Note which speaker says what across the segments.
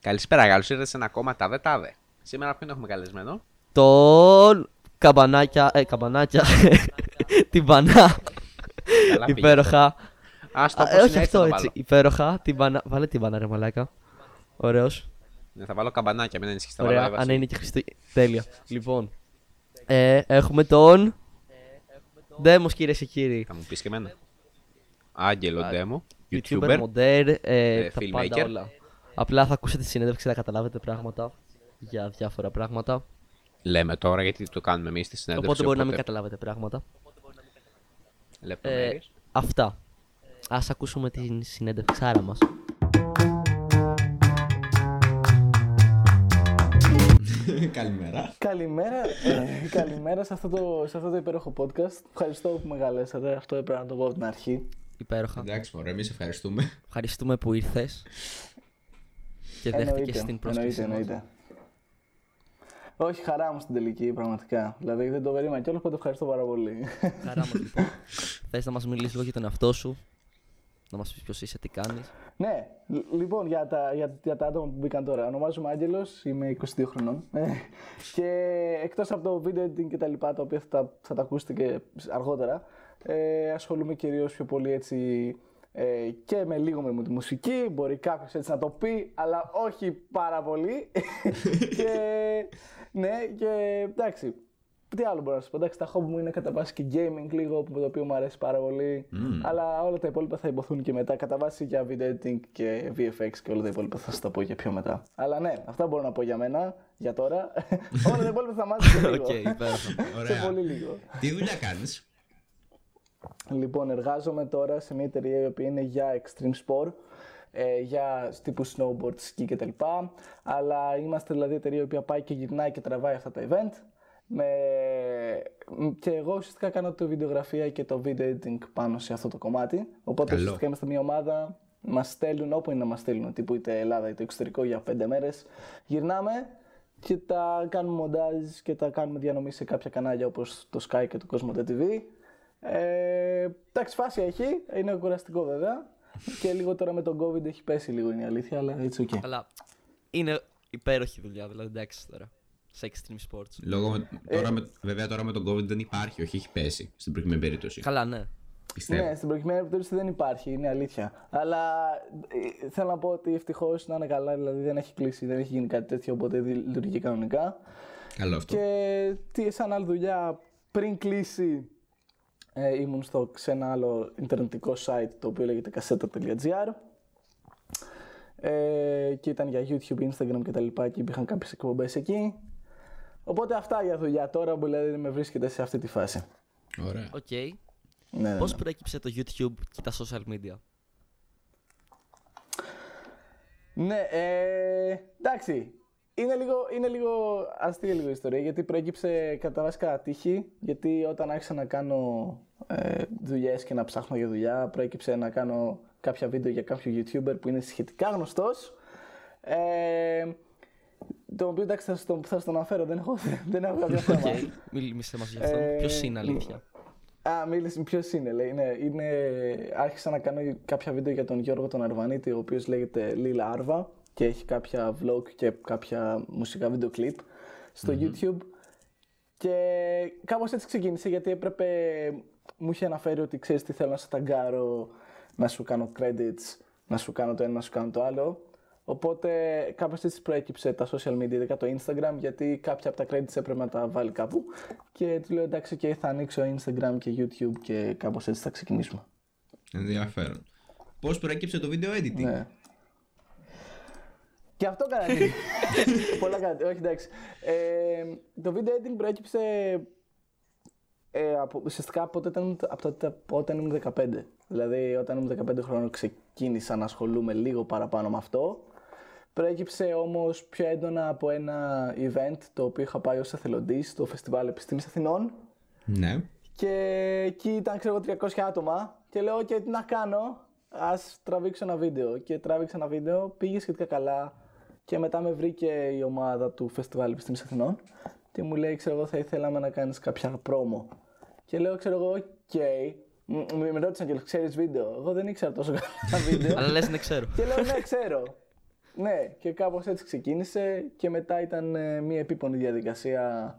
Speaker 1: Καλησπέρα, καλώς ήρθατε σε ένα ακόμα τάδε τάδε. Σήμερα ποιον έχουμε καλεσμένο;
Speaker 2: Τον καμπανάκια. Ε, καμπανάκια. την μπανά.
Speaker 1: Καλά πήγε.
Speaker 2: Υπέροχα.
Speaker 1: Α το
Speaker 2: Α,
Speaker 1: πω
Speaker 2: ε, όχι
Speaker 1: συνέχεια
Speaker 2: αυτό
Speaker 1: θα το
Speaker 2: έτσι.
Speaker 1: βάλω.
Speaker 2: Υπέροχα. Την μπανά. Βάλε την μπανά, ρε μαλάκα. Ωραίος.
Speaker 1: Ναι, θα βάλω καμπανάκια, μην ανησυχείς, θα
Speaker 2: Ωραία.
Speaker 1: βάλω
Speaker 2: Αν
Speaker 1: έβαση.
Speaker 2: είναι και Χριστί. Τέλεια. Λοιπόν. Ε, έχουμε τον. Ντέμος, κυρίε και κύριοι.
Speaker 1: Θα μου πεις και εμένα. Άγγελο
Speaker 2: Α,
Speaker 1: Ντέμο,
Speaker 2: YouTuber,
Speaker 1: YouTuber.
Speaker 2: μοντέρ, ε,
Speaker 1: ε,
Speaker 2: τα
Speaker 1: filmmaker.
Speaker 2: Πάντα όλα. Απλά θα ακούσετε τη συνέντευξη, θα καταλάβετε πράγματα για διάφορα πράγματα.
Speaker 1: Λέμε τώρα γιατί το κάνουμε εμείς στη συνέντευξη.
Speaker 2: Οπότε μπορεί να μην καταλάβετε πράγματα.
Speaker 1: Λεπτομέρειες.
Speaker 2: Ε, αυτά. Ας ακούσουμε την συνέντευξάρα μας.
Speaker 1: Καλημέρα.
Speaker 3: Καλημέρα, ε, καλημέρα σε αυτό, το, σε αυτό το υπέροχο podcast. Ευχαριστώ που με καλέσατε. Αυτό έπρεπε να το πω από την αρχή.
Speaker 2: Υπέροχα.
Speaker 1: Εντάξει, μωρέ, εμείς ευχαριστούμε.
Speaker 2: Ευχαριστούμε που ήρθες και δέχτηκες την πρόσκληση
Speaker 3: εννοείται,
Speaker 2: μας.
Speaker 3: εννοείται. Όχι, χαρά μου στην τελική, πραγματικά. Δηλαδή δεν το περίμενα κιόλας, οπότε ευχαριστώ πάρα πολύ.
Speaker 2: Χαρά μας λοιπόν. Θες να μας μιλήσεις λίγο για τον εαυτό σου, να μας πεις ποιος είσαι, τι κάνεις.
Speaker 3: ναι, λ- λοιπόν, για τα, για, για τα άτομα που μπήκαν τώρα. Ονομάζομαι Άγγελος, είμαι 22 χρονών. Ε, και εκτός από το video editing και τα λοιπά, τα οποία θα τα, θα τα ακούσετε και αργότερα, ε, ασχολούμαι κυρίως πιο πολύ έτσι ε, και με λίγο με τη μουσική. Μπορεί κάποιος έτσι να το πει, αλλά όχι πάρα πολύ. και ναι, και εντάξει. Τι άλλο μπορώ να σας πω. Εντάξει, τα hobby μου είναι κατά βάση και gaming λίγο, που το οποίο μου αρέσει πάρα πολύ. Αλλά όλα τα υπόλοιπα θα ειπωθούν και μετά. Κατά βάση για video editing και VFX και όλα τα υπόλοιπα θα σας τα πω και πιο μετά. Αλλά ναι, αυτά μπορώ να πω για μένα, για τώρα. όλα τα υπόλοιπα θα μάθετε σε λίγο.
Speaker 2: Οκ, υπέροχα.
Speaker 3: σε πολύ λίγο.
Speaker 1: Τι δουλειά κάνεις;
Speaker 3: Λοιπόν, εργάζομαι τώρα σε μια εταιρεία η οποία είναι για extreme sport, ε, για τύπου snowboard, ski κτλ. Αλλά είμαστε δηλαδή εταιρεία η οποία πάει και γυρνάει και τραβάει αυτά τα event. Με... Και εγώ ουσιαστικά κάνω τη βιντεογραφία και το video editing πάνω σε αυτό το κομμάτι. Οπότε
Speaker 1: Καλό.
Speaker 3: ουσιαστικά είμαστε μια ομάδα, μας στέλνουν όπου είναι να μας στέλνουν, τύπου είτε Ελλάδα είτε εξωτερικό για πέντε μέρες. Γυρνάμε και τα κάνουμε μοντάζ και τα κάνουμε διανομή σε κάποια κανάλια όπως το Sky και το Cosmo TV. Ε, εντάξει, φάση έχει. Είναι κουραστικό βέβαια. και λίγο τώρα με τον COVID έχει πέσει λίγο είναι η αλήθεια, αλλά it's okay.
Speaker 2: Αλλά είναι υπέροχη δουλειά, δηλαδή εντάξει τώρα. Σε extreme sports.
Speaker 4: Λόγω με,
Speaker 3: Ε,
Speaker 4: τώρα με, βέβαια τώρα με τον COVID δεν υπάρχει, όχι έχει πέσει στην προηγούμενη περίπτωση.
Speaker 2: Καλά, ναι.
Speaker 4: Πιστεύω.
Speaker 3: Ναι, στην προκειμένη περίπτωση δεν υπάρχει, είναι αλήθεια. Αλλά ε, θέλω να πω ότι ευτυχώς να είναι καλά, δηλαδή δεν έχει κλείσει, δεν έχει γίνει κάτι τέτοιο, οπότε δι- λειτουργεί κανονικά.
Speaker 4: Καλό αυτό.
Speaker 3: Και τι, σαν άλλη δουλειά, πριν κλείσει, ε, ήμουν στο, σε ένα άλλο ιντερνετικό site το οποίο λέγεται cassetta.gr ε, και ήταν για YouTube, Instagram κτλ. και υπήρχαν κάποιες εκπομπές εκεί. Οπότε αυτά για δουλειά τώρα που δηλαδή με βρίσκεται σε αυτή τη φάση.
Speaker 4: Ωραία.
Speaker 2: Οκ.
Speaker 3: Ναι, ναι,
Speaker 2: Πώς
Speaker 3: ναι.
Speaker 2: προέκυψε το YouTube και τα social media;
Speaker 3: Ναι, ε, εντάξει. Είναι λίγο, είναι λίγο αστεία λίγο η ιστορία γιατί προέκυψε κατά βάση κατά τύχη. Γιατί όταν άρχισα να κάνω ε, δουλειές και να ψάχνω για δουλειά, προέκυψε να κάνω κάποια βίντεο για κάποιο YouTuber που είναι σχετικά γνωστός. Ε, το οποίο εντάξει θα σας τον, θα σας τον αναφέρω, δεν έχω, δεν έχω κάποιο θέμα.
Speaker 2: Οκ. Μίλησε μας για αυτό.
Speaker 3: Ε,
Speaker 2: Ποιος είναι αλήθεια;
Speaker 3: Α, μίλησε, ποιος είναι, λέει. Είναι, είναι, άρχισα να κάνω κάποια βίντεο για τον Γιώργο τον Αρβανίτη, ο οποίος λέγεται Λίλα Άρβα και έχει κάποια vlog και κάποια μουσικά βίντεο κλιπ στο YouTube. Και κάπως έτσι ξεκίνησε γιατί έπρεπε, μου είχε αναφέρει ότι ξέρεις τι θέλω να σε ταγκάρω, να σου κάνω credits, να σου κάνω το ένα, να σου κάνω το άλλο. Οπότε κάπως έτσι προέκυψε τα social media, ειδικά το Instagram, γιατί κάποια από τα credits έπρεπε να τα βάλει κάπου. Και του λέω εντάξει, okay, θα ανοίξω Instagram και YouTube και κάπως έτσι θα ξεκινήσουμε.
Speaker 4: Ενδιαφέρον. Πώς προέκυψε το video editing;
Speaker 3: Ναι. Και αυτό κάνατε. Πολλά κάτι. Όχι, εντάξει. Ε, το video editing προέκυψε ε, από, ουσιαστικά από όταν, ήμουν- από τότε- από όταν ήμουν 15. Δηλαδή, όταν ήμουν 15 χρόνων ξεκίνησα να ασχολούμαι λίγο παραπάνω με αυτό. Προέκυψε όμως πιο έντονα από ένα event το οποίο είχα πάει ως εθελοντής στο Φεστιβάλ Επιστήμης Αθηνών.
Speaker 4: Ναι.
Speaker 3: Και εκεί ήταν ξέρω εγώ 300 άτομα και λέω και τι να κάνω, ας τραβήξω ένα βίντεο. Και τράβηξα ένα βίντεο, πήγε σχετικά καλά και μετά με βρήκε η ομάδα του Φεστιβάλ Επιστήμης Αθηνών και μου λέει ξέρω εγώ θα ήθελαμε να κάνεις κάποια promo. Και λέω ξέρω εγώ οκ, Μ- με ρώτησαν και ξέρεις βίντεο; Εγώ δεν ήξερα τόσο καλά βίντεο.
Speaker 2: Αλλά λες ναι ξέρω.
Speaker 3: και λέω ναι ξέρω. ναι, και κάπως έτσι ξεκίνησε και μετά ήταν ε, μια επίπονη διαδικασία,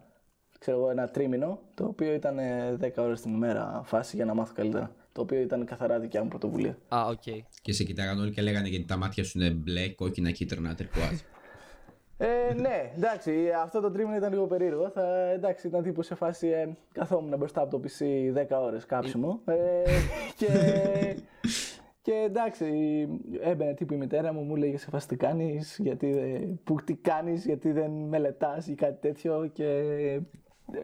Speaker 3: ξέρω εγώ, ένα τρίμηνο, το οποίο ήταν ε, 10 ώρες την ημέρα φάση για να μάθω καλύτερα. Το οποίο ήταν καθαρά δικιά μου πρωτοβουλία.
Speaker 2: Α, οκ.
Speaker 4: Και σε κοιτάγαν όλοι και λέγανε γιατί τα μάτια σου είναι μπλε, κόκκινα, κίτρινα, τερκουάζ.
Speaker 3: Ε, ναι, εντάξει, αυτό το τρίμηνο ήταν λίγο περίεργο. Θα, εντάξει, ήταν τύπου σε φάση ε, καθόμουν μπροστά από το PC 10 ώρες κάψιμο. Ε, και, και εντάξει, έμπαινε τύπου η μητέρα μου, μου λέγε σε φάση τι κάνεις, γιατί, δεν- που, τι κάνεις, γιατί δεν μελετάς ή κάτι τέτοιο και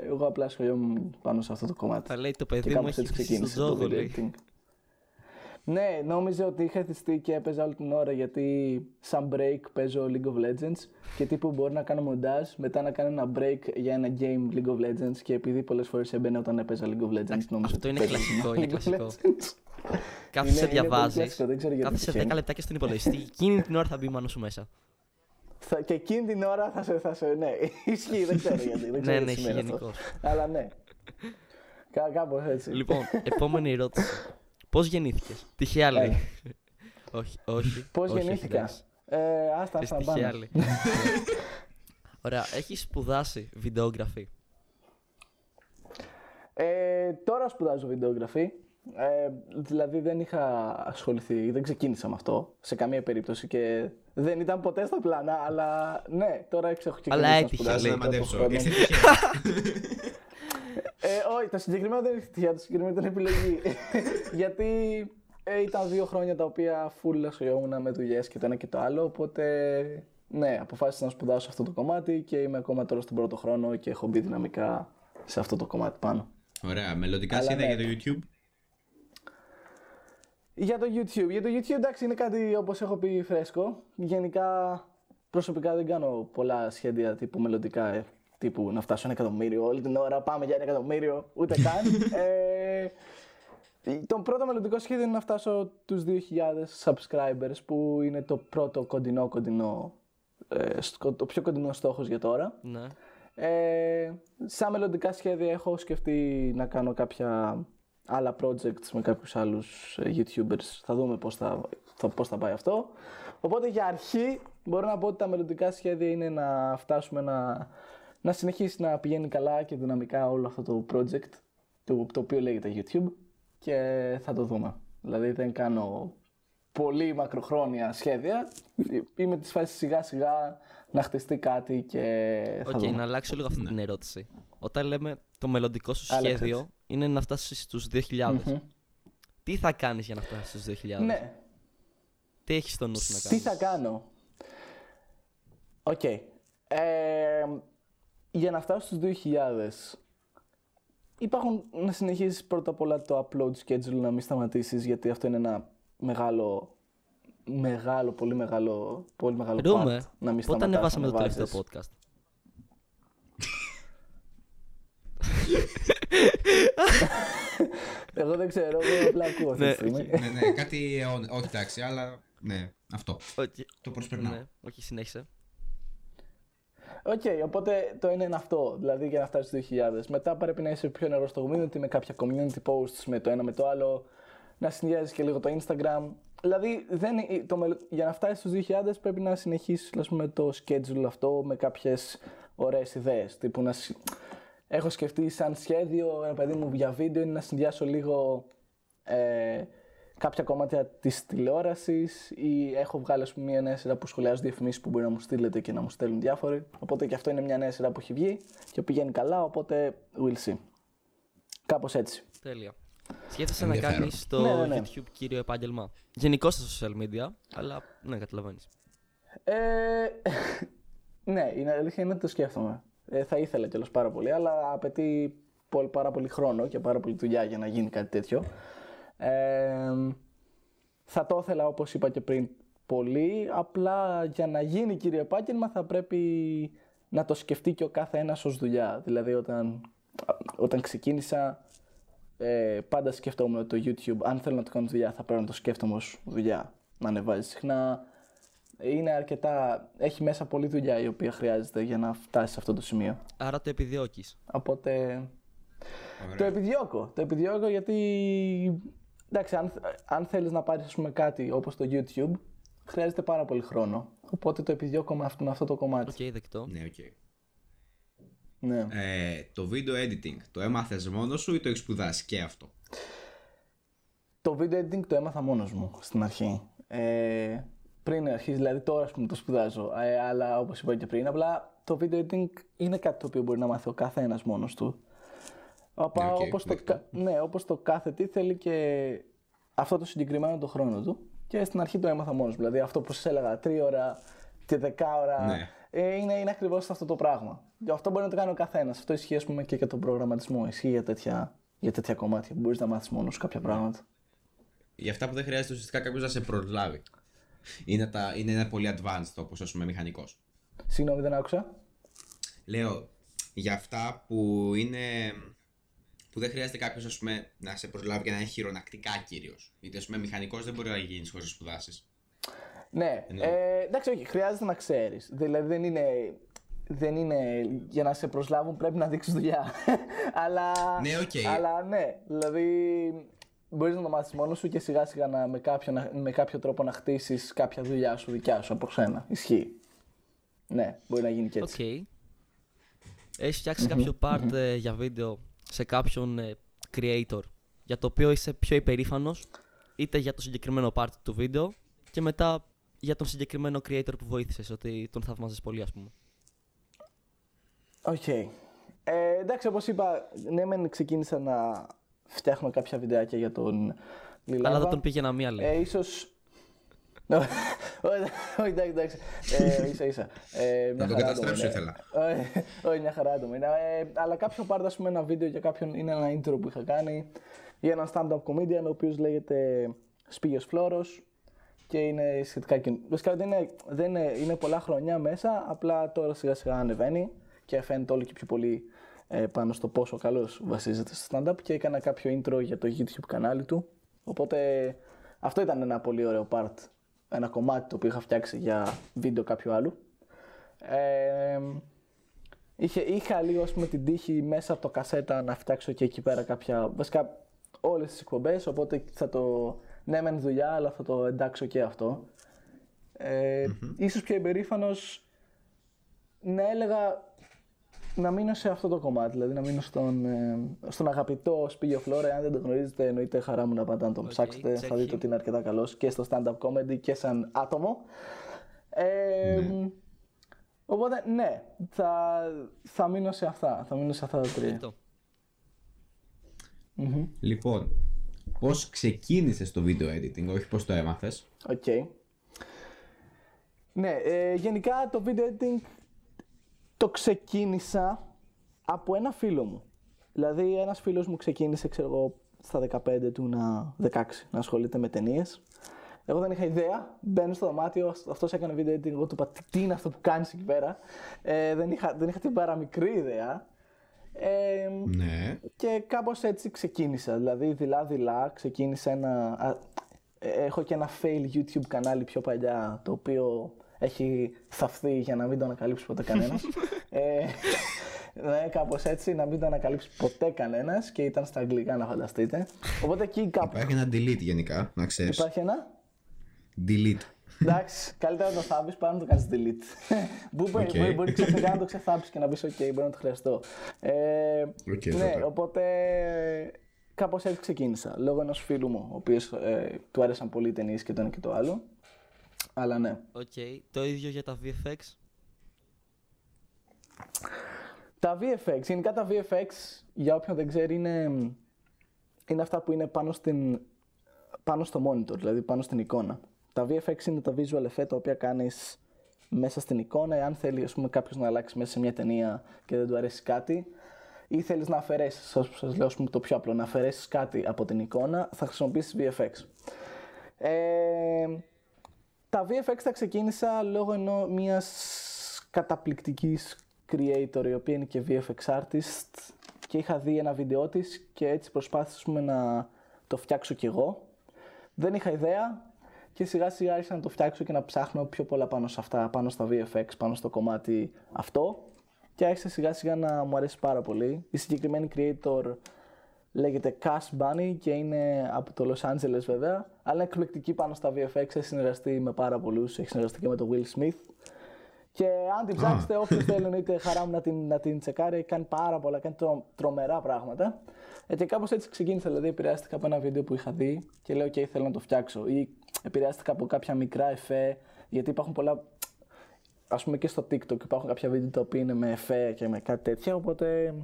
Speaker 3: εγώ απλά ασχολιόμουν πάνω σε αυτό το κομμάτι.
Speaker 2: Θα λέει το
Speaker 3: Και
Speaker 2: παιδί μου
Speaker 3: κάπως
Speaker 2: έχει
Speaker 3: έτσι
Speaker 2: χτίσει στον
Speaker 3: ξεκίνησε το
Speaker 2: τζόγο,
Speaker 3: video
Speaker 2: λέει.
Speaker 3: editing. Ναι, νόμιζε ότι είχα θυστεί και έπαιζα όλη την ώρα γιατί σαν break παίζω League of Legends και τύπου μπορεί να κάνω μοντάζ, μετά να κάνω ένα break για ένα game League of Legends και επειδή πολλές φορές έμπαινε όταν έπαιζα League of Legends νόμιζα
Speaker 2: αυτό
Speaker 3: ότι
Speaker 2: είναι
Speaker 3: παίζω
Speaker 2: κλασικό, είναι
Speaker 3: League of
Speaker 2: κλασικό.
Speaker 3: Legends.
Speaker 2: Κάθεσαι,
Speaker 3: Είναι- είναι πολύ
Speaker 2: διαβάζεις.
Speaker 3: κλασικό, δεν ξέρω γιατί
Speaker 2: Κάθεσαι 10
Speaker 3: τυχαίνει.
Speaker 2: λεπτά και στον υπολογιστή. Εκείνη την ώρα θα μπει μόνο σου μέσα.
Speaker 3: Θα- Και εκείνη την ώρα θα σε, θα σε ναι, ισχύει, δεν ξέρω γιατί, δεν ξέρω
Speaker 2: ναι, ναι,
Speaker 3: τι
Speaker 2: έχει
Speaker 3: σημαίνει αυτό.
Speaker 2: γενικώς.
Speaker 3: Αλλά ναι, Κά, κάπως έτσι.
Speaker 2: λοιπόν, επόμενη ερώτηση. Πώς γεννήθηκες, Τυχαία λέει.
Speaker 3: Έλα.
Speaker 2: όχι, όχι.
Speaker 3: Πώς
Speaker 2: όχι, όχι,
Speaker 3: γεννήθηκα;
Speaker 2: λες.
Speaker 3: Ε, άστα,
Speaker 2: Θες
Speaker 3: άστα,
Speaker 2: τυχαία
Speaker 3: πάμε.
Speaker 2: λέει. Ωραία, έχεις σπουδάσει βιντεόγραφη;
Speaker 3: Ε, τώρα σπουδάζω βιντεογραφή. Ε, δηλαδή δεν είχα ασχοληθεί, δεν ξεκίνησα με αυτό σε καμία περίπτωση και δεν ήταν ποτέ στα πλάνα, αλλά ναι, τώρα έχω ξεκινήσει
Speaker 2: Αλλά
Speaker 3: να
Speaker 2: έτυχε,
Speaker 3: σπουδάζω
Speaker 4: Θέλω να
Speaker 3: πρώτο
Speaker 4: μαντέψω.
Speaker 3: χρόνο.
Speaker 4: Ήρθε τυχαία.
Speaker 3: Ε, όχι, το συγκεκριμένο δεν ήρθε τυχαία, το συγκεκριμένο ήταν επιλογή. Γιατί ε, ήταν δύο χρόνια τα οποία full ασχολιόμουν με δουλειές και το ένα και το άλλο, οπότε ναι, αποφάσισα να σπουδάσω αυτό το κομμάτι και είμαι ακόμα τώρα στον πρώτο χρόνο και έχω μπει δυναμικά σε αυτό το κομμάτι πάνω.
Speaker 4: Ωραία. Μελλοντικά
Speaker 3: Αλλά
Speaker 4: σχέδια
Speaker 3: ναι.
Speaker 4: για το YouTube.
Speaker 3: Για το YouTube. Για το YouTube εντάξει είναι κάτι όπως έχω πει φρέσκο. Γενικά προσωπικά δεν κάνω πολλά σχέδια τύπου μελλοντικά. ε, τύπου να φτάσω ένα εκατομμύριο όλη την ώρα, πάμε για ένα εκατομμύριο, ούτε καν. ε, το πρώτο μελλοντικό σχέδιο είναι να φτάσω τους 2.000 subscribers που είναι το πρώτο κοντινό κοντινό, ε, σκο- το πιο κοντινό στόχος για τώρα.
Speaker 2: Ναι.
Speaker 3: Ε, σαν μελλοντικά σχέδια έχω σκεφτεί να κάνω κάποια άλλα projects με κάποιους άλλους ε, YouTubers. Θα δούμε πώς θα, θα, πώς θα πάει αυτό. Οπότε για αρχή μπορώ να πω ότι τα μελλοντικά σχέδια είναι να φτάσουμε να, να συνεχίσει να πηγαίνει καλά και δυναμικά όλο αυτό το project το, το οποίο λέγεται YouTube και θα το δούμε. Δηλαδή δεν κάνω πολύ μακροχρόνια σχέδια. Είμαι της φάσης σιγά σιγά να χτιστεί κάτι και θα
Speaker 2: Οκ,
Speaker 3: δούμε.
Speaker 2: να αλλάξω λίγο αυτή την ερώτηση. Όταν λέμε το μελλοντικό σου
Speaker 3: Άλλαξε
Speaker 2: σχέδιο
Speaker 3: έτσι.
Speaker 2: είναι να φτάσεις στους 2.000.
Speaker 3: Μμμ.
Speaker 2: Τι θα κάνεις για να φτάσεις στους 2.000.
Speaker 3: Ναι,
Speaker 2: Τι έχεις στο νου σου να
Speaker 3: τι
Speaker 2: κάνεις;
Speaker 3: θα κάνω; Οκ. Ε, για να φτάσω στους 2.000 υπάρχουν να συνεχίσεις πρώτα απ' όλα το upload schedule να μην σταματήσεις γιατί αυτό είναι ένα μεγάλο μεγάλο, πολύ μεγάλο, πολύ μεγάλο
Speaker 2: Ρούμε,
Speaker 3: part να μην
Speaker 2: πότε
Speaker 3: σταματάς
Speaker 2: ανεβάσαμε
Speaker 3: να
Speaker 2: το τελευταίο
Speaker 3: βάζεις.
Speaker 2: podcast;
Speaker 3: Εγώ δεν ξέρω, εγώ απλά ακούω αυτή τη
Speaker 2: Ναι,
Speaker 3: στιγμή.
Speaker 4: ναι, ναι, κάτι. αιώνιο. Όχι, εντάξει, αλλά. Ναι, αυτό.
Speaker 2: Οκ,
Speaker 4: Το προσπερνάω.
Speaker 2: Ναι, όχι, συνέχισε.
Speaker 3: Οκ, οπότε το ένα είναι αυτό, δηλαδή για να φτάσεις στους 2.000. Μετά πρέπει να είσαι πιο ενεργό στο community με κάποια community posts με το ένα με το άλλο, να συνδυάζεις και λίγο το Instagram. Δηλαδή, δεν, είναι- το, μελλο- για να φτάσεις στους 2.000 πρέπει να συνεχίσεις ας πούμε, το schedule αυτό με κάποιες ωραίες ιδέες. Τύπου να, συ- έχω σκεφτεί σαν σχέδιο, ένα παιδί μου για βίντεο, είναι να συνδυάσω λίγο ε, κάποια κομμάτια της τηλεόρασης ή έχω βγάλει ας πούμε, μια νέα σειρά που σχολιάζω διαφημίσεις που μπορεί να μου στείλετε και να μου στέλνουν διάφοροι. Οπότε και αυτό είναι μια νέα σειρά που έχει βγει και πηγαίνει καλά. Οπότε we'll see. Κάπως έτσι.
Speaker 2: Τέλεια. Σκέφτεσαι να
Speaker 4: Ενδιαφέρον.
Speaker 2: κάνεις το
Speaker 3: Ναι, ναι, ναι.
Speaker 2: YouTube κύριο επάγγελμα. Γενικώ στα social media, αλλά ναι, καταλαβαίνεις.
Speaker 3: Ε, ναι, η αλήθεια είναι ότι το σκέφτομαι. Ε, θα ήθελα κιόλας πάρα πολύ, αλλά απαιτεί πολύ, πάρα πολύ χρόνο και πάρα πολύ δουλειά για να γίνει κάτι τέτοιο. Ε, θα το ήθελα όπως είπα και πριν πολύ, απλά για να γίνει κύριο επάγγελμα θα πρέπει να το σκεφτεί και ο κάθε ένας ως δουλειά. Δηλαδή όταν, όταν ξεκίνησα ε, πάντα σκεφτόμουν ότι το YouTube, αν θέλω να το κάνω δουλειά, θα πρέπει να το σκέφτομαι ως δουλειά. Να ανεβάζει συχνά. Είναι αρκετά. Έχει μέσα πολλή δουλειά η οποία χρειάζεται για να φτάσει σε αυτό το σημείο.
Speaker 2: Άρα το επιδιώκεις.
Speaker 3: Οπότε.
Speaker 4: Ωραία.
Speaker 3: Το επιδιώκω. Το επιδιώκω γιατί. Εντάξει, αν, αν θέλεις να πάρεις πούμε, κάτι όπως το YouTube, χρειάζεται πάρα πολύ χρόνο. Οπότε το επιδιώκω με αυτό, με αυτό το κομμάτι.
Speaker 2: Οκ, δεκτό.
Speaker 4: Ναι, οκ.
Speaker 3: Ναι.
Speaker 4: Ε, το video editing, το έμαθες μόνος σου ή το έχεις σπουδάσει και αυτό;
Speaker 3: Το video editing το έμαθα μόνος μου στην αρχή. Ε, πριν αρχίσει, δηλαδή τώρα ας πούμε το σπουδάζω. Ε, αλλά όπως είπα και πριν, απλά το video editing είναι κάτι το οποίο μπορεί να μάθει ο κάθε ένας μόνος του. Απα,
Speaker 4: Ναι, οκ,
Speaker 3: όπως, το,
Speaker 4: δεκτό.
Speaker 3: κα- ναι, όπως το κάθε τι θέλει και αυτό το συγκεκριμένο το χρόνο του. Και στην αρχή το έμαθα μόνος μου. Δηλαδή αυτό που σας έλεγα, τρίωρα και δεκάωρα,
Speaker 4: Ναι.
Speaker 3: Ε, είναι, είναι ακριβώς αυτό το πράγμα. Αυτό μπορεί να το κάνει ο καθένας. Αυτό ισχύει ας πούμε και για τον προγραμματισμό. Ισχύει για τέτοια, για τέτοια κομμάτια. Μπορείς να μάθεις μόνος σου κάποια πράγματα.
Speaker 4: Για αυτά που δεν χρειάζεται ουσιαστικά κάποιος να σε προλάβει. Είναι, τα, είναι ένα πολύ advanced όπω ας πούμε μηχανικός.
Speaker 3: Συγγνώμη, δεν άκουσα.
Speaker 4: Λέω για αυτά που είναι. που δεν χρειάζεται κάποιος να σε προσλάβει και να είναι χειρωνακτικά κυρίως. Γιατί ας πούμε μηχανικός δεν μπορεί να γίνεις χωρίς να σπουδάσεις.
Speaker 3: Ναι, ε, εντάξει, όχι, χρειάζεται να ξέρεις. Δηλαδή δεν είναι, δεν είναι για να σε προσλάβουν πρέπει να δείξεις δουλειά. αλλά,
Speaker 4: Ναι, οκ.
Speaker 3: αλλά ναι, δηλαδή μπορείς να το μάθεις μόνος σου και σιγά σιγά να, με, κάποιο, να- με κάποιο τρόπο να χτίσεις κάποια δουλειά σου δικιά σου από σένα. Ισχύει. Ναι, μπορεί να γίνει και
Speaker 2: Οκ.
Speaker 3: έτσι.
Speaker 2: Έχεις φτιάξει κάποιο part ε, για βίντεο σε κάποιον ε, creator για το οποίο είσαι πιο υπερήφανος είτε για το συγκεκριμένο part του βίντεο και μετά για τον συγκεκριμένο creator που βοήθησες ότι τον θαυμάζεις πολύ ας πούμε.
Speaker 3: Οκ. Ε, εντάξει, όπως είπα, ναι, μεν ξεκίνησα να φτιάχνω κάποια βιντεάκια για τον Λιλάβα.
Speaker 2: Αλλά δεν τον πήγαινα μία λέει.
Speaker 3: Ε, ίσως... Όχι, εντάξει, εντάξει. Ε, ίσα ίσα. Ε, μια
Speaker 4: Να τον
Speaker 3: χαρά άτομο
Speaker 4: καταστρέψω
Speaker 3: είναι.
Speaker 4: ήθελα.
Speaker 3: Όχι, Όχι, μια χαρά άτομο είναι. Ε, αλλά κάποιο πάρτα, ας πούμε, ένα βίντεο για κάποιον, είναι ένα intro που είχα κάνει για έναν stand-up comedian, ο οποίος λέγεται Σπίγιος Φλόρος και είναι σχετικά καινούριο. Βασικά δεν είναι, δεν είναι, είναι πολλά χρονιά μέσα, απλά τώρα σιγά σιγά ανεβαίνει και φαίνεται όλο και πιο πολύ ε, πάνω στο πόσο καλός βασίζεται στο stand-up και έκανα κάποιο intro για το YouTube κανάλι του. Οπότε αυτό ήταν ένα πολύ ωραίο part, ένα κομμάτι το οποίο είχα φτιάξει για βίντεο κάποιου άλλου. Ε, είχε, είχα λίγο ας πούμε, την τύχη μέσα από το κασέτα να φτιάξω και εκεί πέρα κάποια. Βασικά όλες τις εκπομπές, οπότε θα το. Ναι, μεν δουλειά, αλλά θα το εντάξω και αυτό. Ε, Ίσως πιο υπερήφανος να έλεγα να μείνω σε αυτό το κομμάτι, δηλαδή να μείνω στον, ε, στον αγαπητό Σπίγιο Φλόρε. Αν δεν το γνωρίζετε, εννοείται χαρά μου να πάτε να τον
Speaker 2: Οκ,
Speaker 3: ψάξετε. Θα
Speaker 2: τσεκ.
Speaker 3: δείτε ότι είναι αρκετά καλός και στο stand-up comedy και σαν άτομο. Ε, Οπότε ναι, θα, θα μείνω σε αυτά. Θα μείνω σε αυτά τα τρία.
Speaker 2: Δεκτό.
Speaker 4: Λοιπόν, πώς ξεκίνησες το video editing, όχι πώς το έμαθες.
Speaker 3: Οκ. Ναι, ε, γενικά το video editing το ξεκίνησα από ένα φίλο μου. Δηλαδή ένας φίλος μου ξεκίνησε, ξέρω εγώ, στα 15 του να 16 να ασχολείται με ταινίες. Εγώ δεν είχα ιδέα. Μπαίνω στο δωμάτιο, αυτός έκανε video editing. Εγώ του είπα τι, τι είναι αυτό που κάνεις εκεί πέρα; Ε, δεν, είχα, δεν είχα την παραμικρή ιδέα. Ε,
Speaker 4: Ναι.
Speaker 3: και κάπως έτσι ξεκίνησα. Δηλαδή, δειλά-δειλά ξεκίνησα ένα. α, ε, έχω και ένα fail YouTube κανάλι πιο παλιά, το οποίο έχει θαφτεί για να μην το ανακαλύψει ποτέ κανένας. ε, ναι, κάπως έτσι, να μην το ανακαλύψει ποτέ κανένας και ήταν στα αγγλικά να φανταστείτε. Οπότε εκεί κάπου
Speaker 4: Υπάρχει ένα delete γενικά, να ξέρεις.
Speaker 3: υπάρχει ένα;
Speaker 4: Delete.
Speaker 3: Εντάξει, καλύτερα να το θάβεις παρά να το κάνεις delete. Που μπορεί,
Speaker 4: Οκ.
Speaker 3: μπορεί, μπορεί ξαφνικά να το ξεθάψει και να πεις: OK, μπορεί να το χρειαστώ. Ε,
Speaker 4: Οκ,
Speaker 3: ναι,
Speaker 4: τότε.
Speaker 3: οπότε κάπως έτσι ξεκίνησα. Λόγω ενός φίλου μου, ο οποίος ε, του άρεσαν πολύ οι ταινίες και το ένα και το άλλο. Αλλά ναι.
Speaker 2: Οκ. Το ίδιο για τα VFX.
Speaker 3: Τα VFX, γενικά τα VFX, για όποιον δεν ξέρει, είναι, είναι αυτά που είναι πάνω, στην, πάνω στο monitor, δηλαδή πάνω στην εικόνα. Τα VFX είναι τα visual effect τα οποία κάνεις μέσα στην εικόνα, εάν θέλει ας πούμε, κάποιος να αλλάξει μέσα σε μια ταινία και δεν του αρέσει κάτι ή θέλεις να αφαιρέσεις, σας, σας λέω ας πούμε, το πιο απλό, να αφαιρέσεις κάτι από την εικόνα, θα χρησιμοποιήσεις VFX. Ε, τα VFX τα ξεκίνησα λόγω ενώ μιας καταπληκτικής creator η οποία είναι και VFX artist και είχα δει ένα βίντεο της και έτσι προσπάθησα ας πούμε, να το φτιάξω κι εγώ. Δεν είχα ιδέα και σιγά σιγά άρχισα να το φτιάξω και να ψάχνω πιο πολλά πάνω σε αυτά, πάνω στα VFX, πάνω στο κομμάτι αυτό και άρχισε σιγά σιγά να μου αρέσει πάρα πολύ. Η συγκεκριμένη creator Λέγεται Cash Bunny και είναι από το Los Angeles βέβαια. Αλλά είναι εκπληκτική πάνω στα VFX. Έχει συνεργαστεί με πάρα πολλούς. Έχει συνεργαστεί και με τον Will Smith. Και αν την ψάξετε, όποιο θέλει εννοείται χαρά μου να την, να την τσεκάρει, κάνει πάρα πολλά, κάνει τρο, τρομερά πράγματα. Ε, και κάπως έτσι ξεκίνησα. Δηλαδή, επηρεάστηκα από ένα βίντεο που είχα δει και λέω: OK, θέλω να το φτιάξω. Ή επηρεάστηκα από κάποια μικρά εφέ, γιατί υπάρχουν πολλά. Α πούμε και στο TikTok υπάρχουν κάποια βίντεο τα οποία είναι με εφέ και με κάτι τέτοιο. Οπότε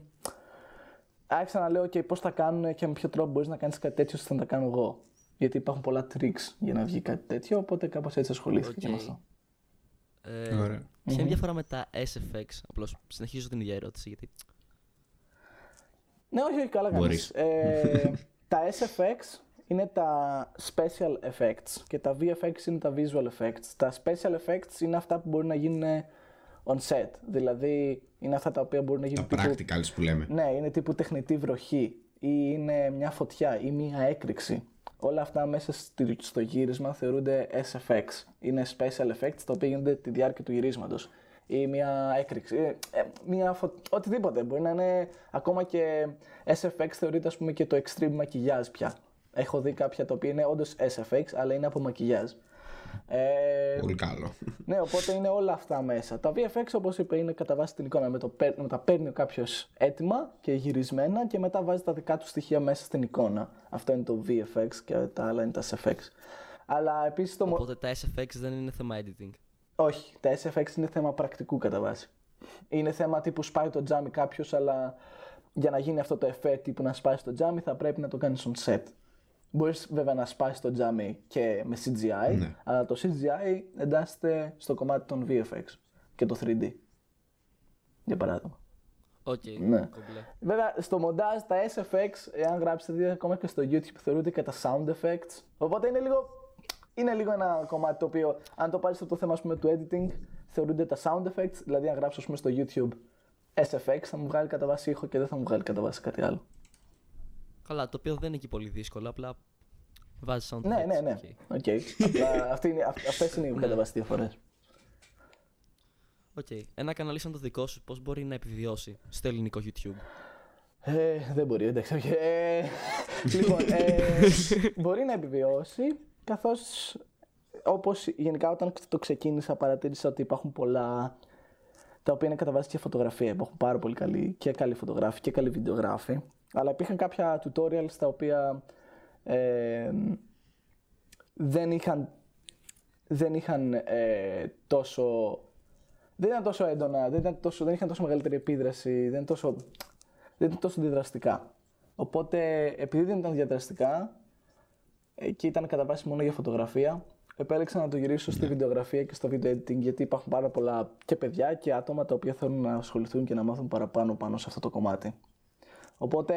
Speaker 3: άρχισα να λέω: OK, πώς θα κάνουν και με ποιο τρόπο μπορείς να κάνεις κάτι τέτοιο ώστε να τα κάνω εγώ. Γιατί υπάρχουν πολλά tricks για να βγει κάτι τέτοιο. Οπότε κάπως έτσι ασχολήθηκα και με αυτό.
Speaker 2: Ε,
Speaker 4: Ωραία.
Speaker 2: Ποια είναι η διαφορά με τα SFX, απλώς συνεχίζω την ίδια ερώτηση γιατί.
Speaker 3: Ναι, όχι, όχι, καλά κάνεις.
Speaker 4: Μπορείς.
Speaker 3: Ε, τα SFX είναι τα special effects και τα VFX είναι τα visual effects. Τα special effects είναι αυτά που μπορεί να γίνουν on set. Δηλαδή είναι αυτά τα οποία μπορεί να
Speaker 4: Τα
Speaker 3: γίνουν τύπου,
Speaker 4: practicals που λέμε.
Speaker 3: ναι, είναι τύπου τεχνητή βροχή ή είναι μια φωτιά ή μια έκρηξη. Όλα αυτά μέσα στη- στο γύρισμα θεωρούνται SFX. Είναι special effects τα οποία γίνονται τη διάρκεια του γυρίσματος. Ή μια έκρηξη. ε, ε, μια φω... Οτιδήποτε. Μπορεί να είναι ακόμα και SFX θεωρείται ας πούμε και το extreme maquillage πια. Έχω δει κάποια τα οποία είναι όντως SFX αλλά είναι από maquillage. Ε,
Speaker 4: Πολύ καλό.
Speaker 3: ναι, οπότε είναι όλα αυτά μέσα. Τα VFX, όπως είπα, είναι κατά βάση την εικόνα. Με, το, παίρ- με τα παίρνει κάποιος έτοιμα και γυρισμένα και μετά βάζει τα δικά του στοιχεία μέσα στην εικόνα. Αυτό είναι το VFX και τα άλλα είναι τα SFX. Αλλά επίσης το. μο-
Speaker 2: Οπότε τα SFX δεν είναι θέμα editing.
Speaker 3: Όχι, τα SFX είναι θέμα πρακτικού κατά βάση. Είναι θέμα τύπου σπάει το τζάμι κάποιος, αλλά για να γίνει αυτό το εφέ τύπου να σπάσει το τζάμι θα πρέπει να το κάνεις on set. Μπορείς βέβαια να σπάσεις το τζάμι και με CGI,
Speaker 4: Ναι.
Speaker 3: αλλά το CGI εντάσσεται στο κομμάτι των VFX και το 3D. Για παράδειγμα.
Speaker 2: Οκ,
Speaker 3: Ναι.
Speaker 2: κομπλέ.
Speaker 3: Βέβαια, στο μοντάζ τα SFX, εάν γράψετε δείτε ακόμα και στο YouTube, θεωρούνται και τα sound effects. Οπότε είναι λίγο, είναι λίγο ένα κομμάτι το οποίο, αν το πάρεις από το θέμα ας πούμε, του editing, θεωρούνται τα sound effects. Δηλαδή, αν γράψω ας πούμε, στο YouTube SFX, θα μου βγάλει κατά βάση ήχο και δεν θα μου βγάλει κατά βάση κάτι άλλο.
Speaker 2: Καλά, το οποίο δεν είναι και πολύ δύσκολο, απλά βάζεις sound
Speaker 3: Ναι,
Speaker 2: effects,
Speaker 3: ναι, ναι.
Speaker 2: OK.
Speaker 3: OK. Απλά αυτή είναι- αυ- Αυτές είναι οι κατά βάση διαφορές.
Speaker 2: Οκ. Ένα κανάλι σαν το δικό σου, πώς μπορεί να επιβιώσει στο ελληνικό YouTube;
Speaker 3: Ε, δεν μπορεί, εντάξει. όχι. Ε, λοιπόν, ε, μπορεί να επιβιώσει, καθώς όπως γενικά όταν το ξεκίνησα παρατήρησα ότι υπάρχουν πολλά τα οποία είναι κατά βάση και φωτογραφία. Υπάρχουν πάρα πολύ καλοί και καλοί φωτογράφοι και καλοί βιντεογράφοι. Αλλά υπήρχαν κάποια tutorials τα οποία ε, δεν είχαν, δεν είχαν ε, τόσο δεν ήταν τόσο έντονα, δεν, ήταν τόσο, δεν είχαν τόσο μεγαλύτερη επίδραση, δεν ήταν τόσο, δεν ήταν τόσο διαδραστικά. Οπότε, επειδή δεν ήταν διαδραστικά ε, και ήταν κατά βάση μόνο για φωτογραφία, επέλεξα να το γυρίσω στη βιντεογραφία και στο video editing γιατί υπάρχουν πάρα πολλά και παιδιά και άτομα τα οποία θέλουν να ασχοληθούν και να μάθουν παραπάνω πάνω σε αυτό το κομμάτι. Οπότε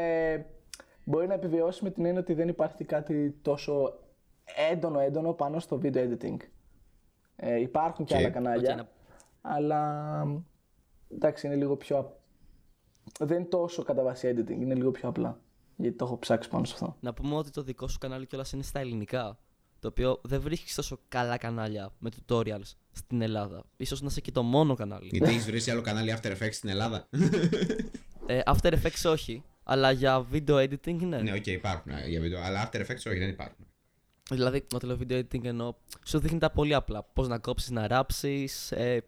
Speaker 3: μπορεί να επιβιώσει με την έννοια ότι δεν υπάρχει κάτι τόσο έντονο έντονο πάνω στο video editing. Ε, υπάρχουν και
Speaker 4: Οκ.
Speaker 3: άλλα κανάλια,
Speaker 2: Οκ, να-
Speaker 3: αλλά εντάξει είναι λίγο πιο... απ- Δεν είναι τόσο κατά βάση editing, είναι λίγο πιο απλά. Γιατί το έχω ψάξει πάνω σε αυτό.
Speaker 2: Να πούμε ότι το δικό σου κανάλι κιόλας είναι στα ελληνικά. Το οποίο δεν βρίσκεις τόσο καλά κανάλια με tutorials στην Ελλάδα. Ίσως να είσαι και το μόνο κανάλι.
Speaker 4: Γιατί έχεις βρει άλλο κανάλι After Effects στην Ελλάδα;
Speaker 2: ε, After Effects όχι, αλλά για video editing ναι.
Speaker 4: ναι, οκ, υπάρχουν ε, για βίντεο. Αλλά After Effects όχι, δεν υπάρχουν.
Speaker 2: Δηλαδή, όταν λέω video editing εννοώ, σου δείχνει τα πολύ απλά. Πώς να κόψεις, να ράψεις, ε,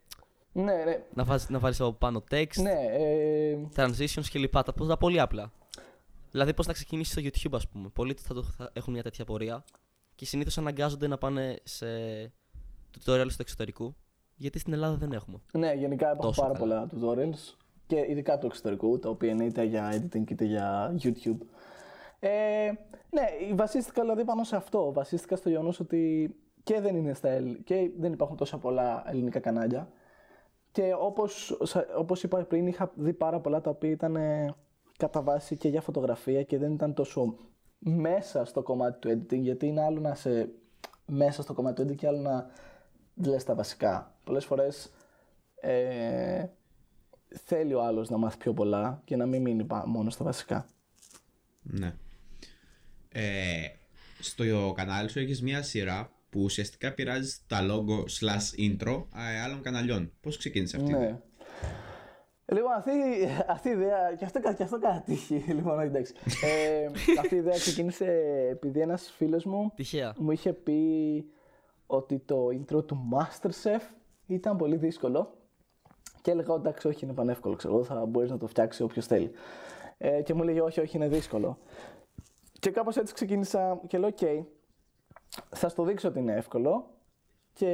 Speaker 3: Ναι, ναι,
Speaker 2: να, βάζεις, να βάλεις από πάνω text,
Speaker 3: ναι. Ε,
Speaker 2: transitions κλπ. Τα, τα πολύ απλά. Δηλαδή, πώς να ξεκινήσεις στο YouTube, ας πούμε. Πολλοί θα, το, θα έχουν μια τέτοια πορεία και συνήθως αναγκάζονται να πάνε σε tutorials του εξωτερικού, γιατί στην Ελλάδα δεν έχουμε.
Speaker 3: ναι, γενικά υπάρχουν
Speaker 2: Τόσο
Speaker 3: πάρα
Speaker 2: καλά.
Speaker 3: πολλά tutorials και ειδικά του εξωτερικού, τα οποία είναι είτε για editing είτε για YouTube. Ε, ναι, βασίστηκα δηλαδή πάνω σε αυτό. Βασίστηκα στο γεγονός ότι και δεν είναι στα Ελλ- και δεν υπάρχουν τόσα πολλά ελληνικά κανάλια. Και όπως, σα- όπως είπα πριν, είχα δει πάρα πολλά τα οποία ήταν ε, κατά βάση και για φωτογραφία και δεν ήταν τόσο μέσα στο κομμάτι του editing, γιατί είναι άλλο να είσαι μέσα στο κομμάτι του editing και άλλο να λες τα βασικά. Πολλές φορές ε, θέλει ο άλλος να μάθει πιο πολλά και να μην μείνει πα- μόνο στα βασικά.
Speaker 4: Ναι. Ε, στο κανάλι σου έχεις μια σειρά που ουσιαστικά πειράζει τα logo slash intro ε, άλλων καναλιών. Πώς ξεκίνησε αυτή;
Speaker 3: Ναι. Λοιπόν, αυτή, αυτή η ιδέα, και αυτό, και αυτό κάτι τύχη, λοιπόν, όχι, εντάξει. Ε, αυτή η ιδέα ξεκίνησε επειδή ένας φίλος μου
Speaker 2: Τυχαία.
Speaker 3: μου είχε πει ότι το intro του Masterchef ήταν πολύ δύσκολο και έλεγα ότι εντάξει όχι είναι πανεύκολο ξέρω εγώ, θα μπορείς να το φτιάξει όποιος θέλει. Ε, και μου λέγε όχι όχι είναι δύσκολο. Και κάπως έτσι ξεκίνησα και λέω οκ, θα στο δείξω ότι είναι εύκολο και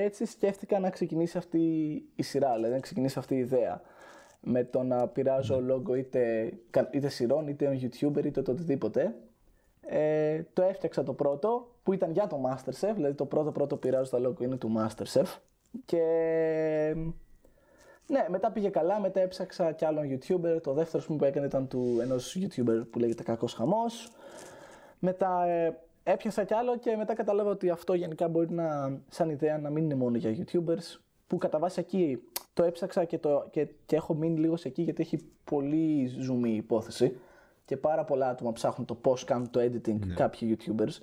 Speaker 3: έτσι σκέφτηκα να ξεκινήσει αυτή η σειρά, δηλαδή να ξεκινήσει αυτή η ιδέα. Με το να πειράζω λόγο είτε, κα- είτε σειρών, είτε YouTuber, είτε το οτιδήποτε. Ε, το έφτιαξα το πρώτο που ήταν για το Masterchef, δηλαδή το πρώτο πρώτο πειράζω στα λόγο είναι του Masterchef. Και ναι, μετά πήγε καλά, μετά έψαξα κι άλλον YouTuber. Το δεύτερο που έκανε ήταν του ενός YouTuber που λέγεται Κακός Χαμός. Μετά ε, έπιασα κι άλλο και μετά κατάλαβα ότι αυτό γενικά μπορεί να, σαν ιδέα να μην είναι μόνο για YouTubers. Που κατά βάση εκεί το έψαξα και, το, και, και έχω μείνει λίγο σε εκεί γιατί έχει πολύ ζουμί η υπόθεση. Και πάρα πολλά άτομα ψάχνουν το πώς κάνουν το editing κάποιοι YouTubers.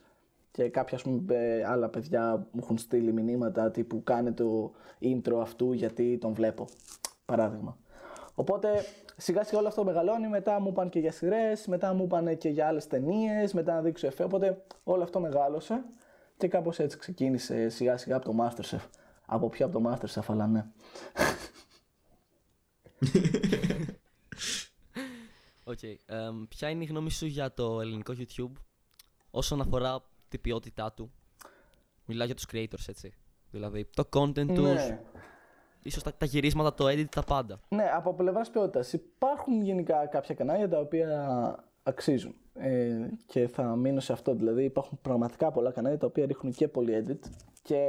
Speaker 3: Και κάποια ας πούμε, ε, άλλα παιδιά μου έχουν στείλει μηνύματα τύπου κάνε το intro αυτού γιατί τον βλέπω. Παράδειγμα. Οπότε σιγά σιγά όλο αυτό μεγαλώνει. Μετά μου είπαν και για σειρές, μετά μου είπαν και για άλλες ταινίες, μετά να δείξω εφέ. Οπότε όλο αυτό μεγάλωσε και κάπως έτσι ξεκίνησε σιγά σιγά από το Masterchef. Από ποιο από το Masterchef, αλλά ναι.
Speaker 2: Οκ. εμ, ποια είναι η γνώμη σου για το ελληνικό YouTube όσον αφορά την ποιότητά του. Μιλάω για τους creators, έτσι. Δηλαδή, το content τους,
Speaker 3: ναι.
Speaker 2: ίσως τα, τα γυρίσματα, το edit, τα πάντα.
Speaker 3: Ναι, από πλευράς ποιότητας. Υπάρχουν γενικά κάποια κανάλια τα οποία αξίζουν. Ε, και θα μείνω σε αυτό. Δηλαδή, υπάρχουν πραγματικά πολλά κανάλια τα οποία ρίχνουν και πολύ edit και,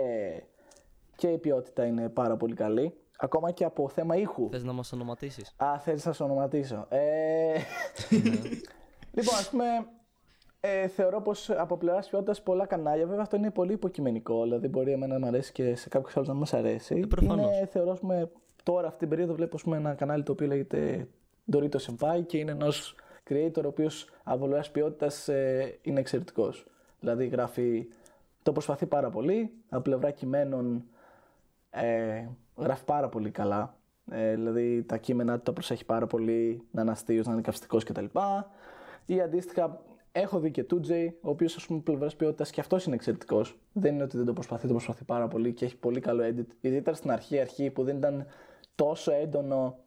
Speaker 3: και η ποιότητα είναι πάρα πολύ καλή. Ακόμα και από θέμα ήχου.
Speaker 2: Θες να μας ονοματίσεις;
Speaker 3: Α, θέλεις να σε ονοματίσω. Ε... λοιπόν, ας πούμε, ε, θεωρώ πως από πλευράς ποιότητας πολλά κανάλια, βέβαια αυτό είναι πολύ υποκειμενικό, δηλαδή μπορεί εμένα να μου αρέσει και σε κάποιους άλλους να μας αρέσει.
Speaker 2: προφανώς.
Speaker 3: Είναι, θεωρώ, ας πούμε, τώρα αυτή την περίοδο βλέπω ας πούμε, ένα κανάλι το οποίο λέγεται Dorito Senpai και είναι ενός creator ο οποίος από πλευράς ποιότητας ε, είναι εξαιρετικός. Δηλαδή γράφει, το προσπαθεί πάρα πολύ, από πλευρά κειμένων ε, γράφει πάρα πολύ καλά. Ε, δηλαδή τα κείμενά του τα προσέχει πάρα πολύ, να είναι αστείος, να είναι καυστικός κτλ. Ή αντίστοιχα έχω δει και 2J, ο οποίος ας πούμε πλευράς ποιότητας και αυτός είναι εξαιρετικός. Δεν είναι ότι δεν το προσπαθεί, το προσπαθεί πάρα πολύ και έχει πολύ καλό edit. Ιδιαίτερα στην αρχή, αρχή που δεν ήταν τόσο έντονο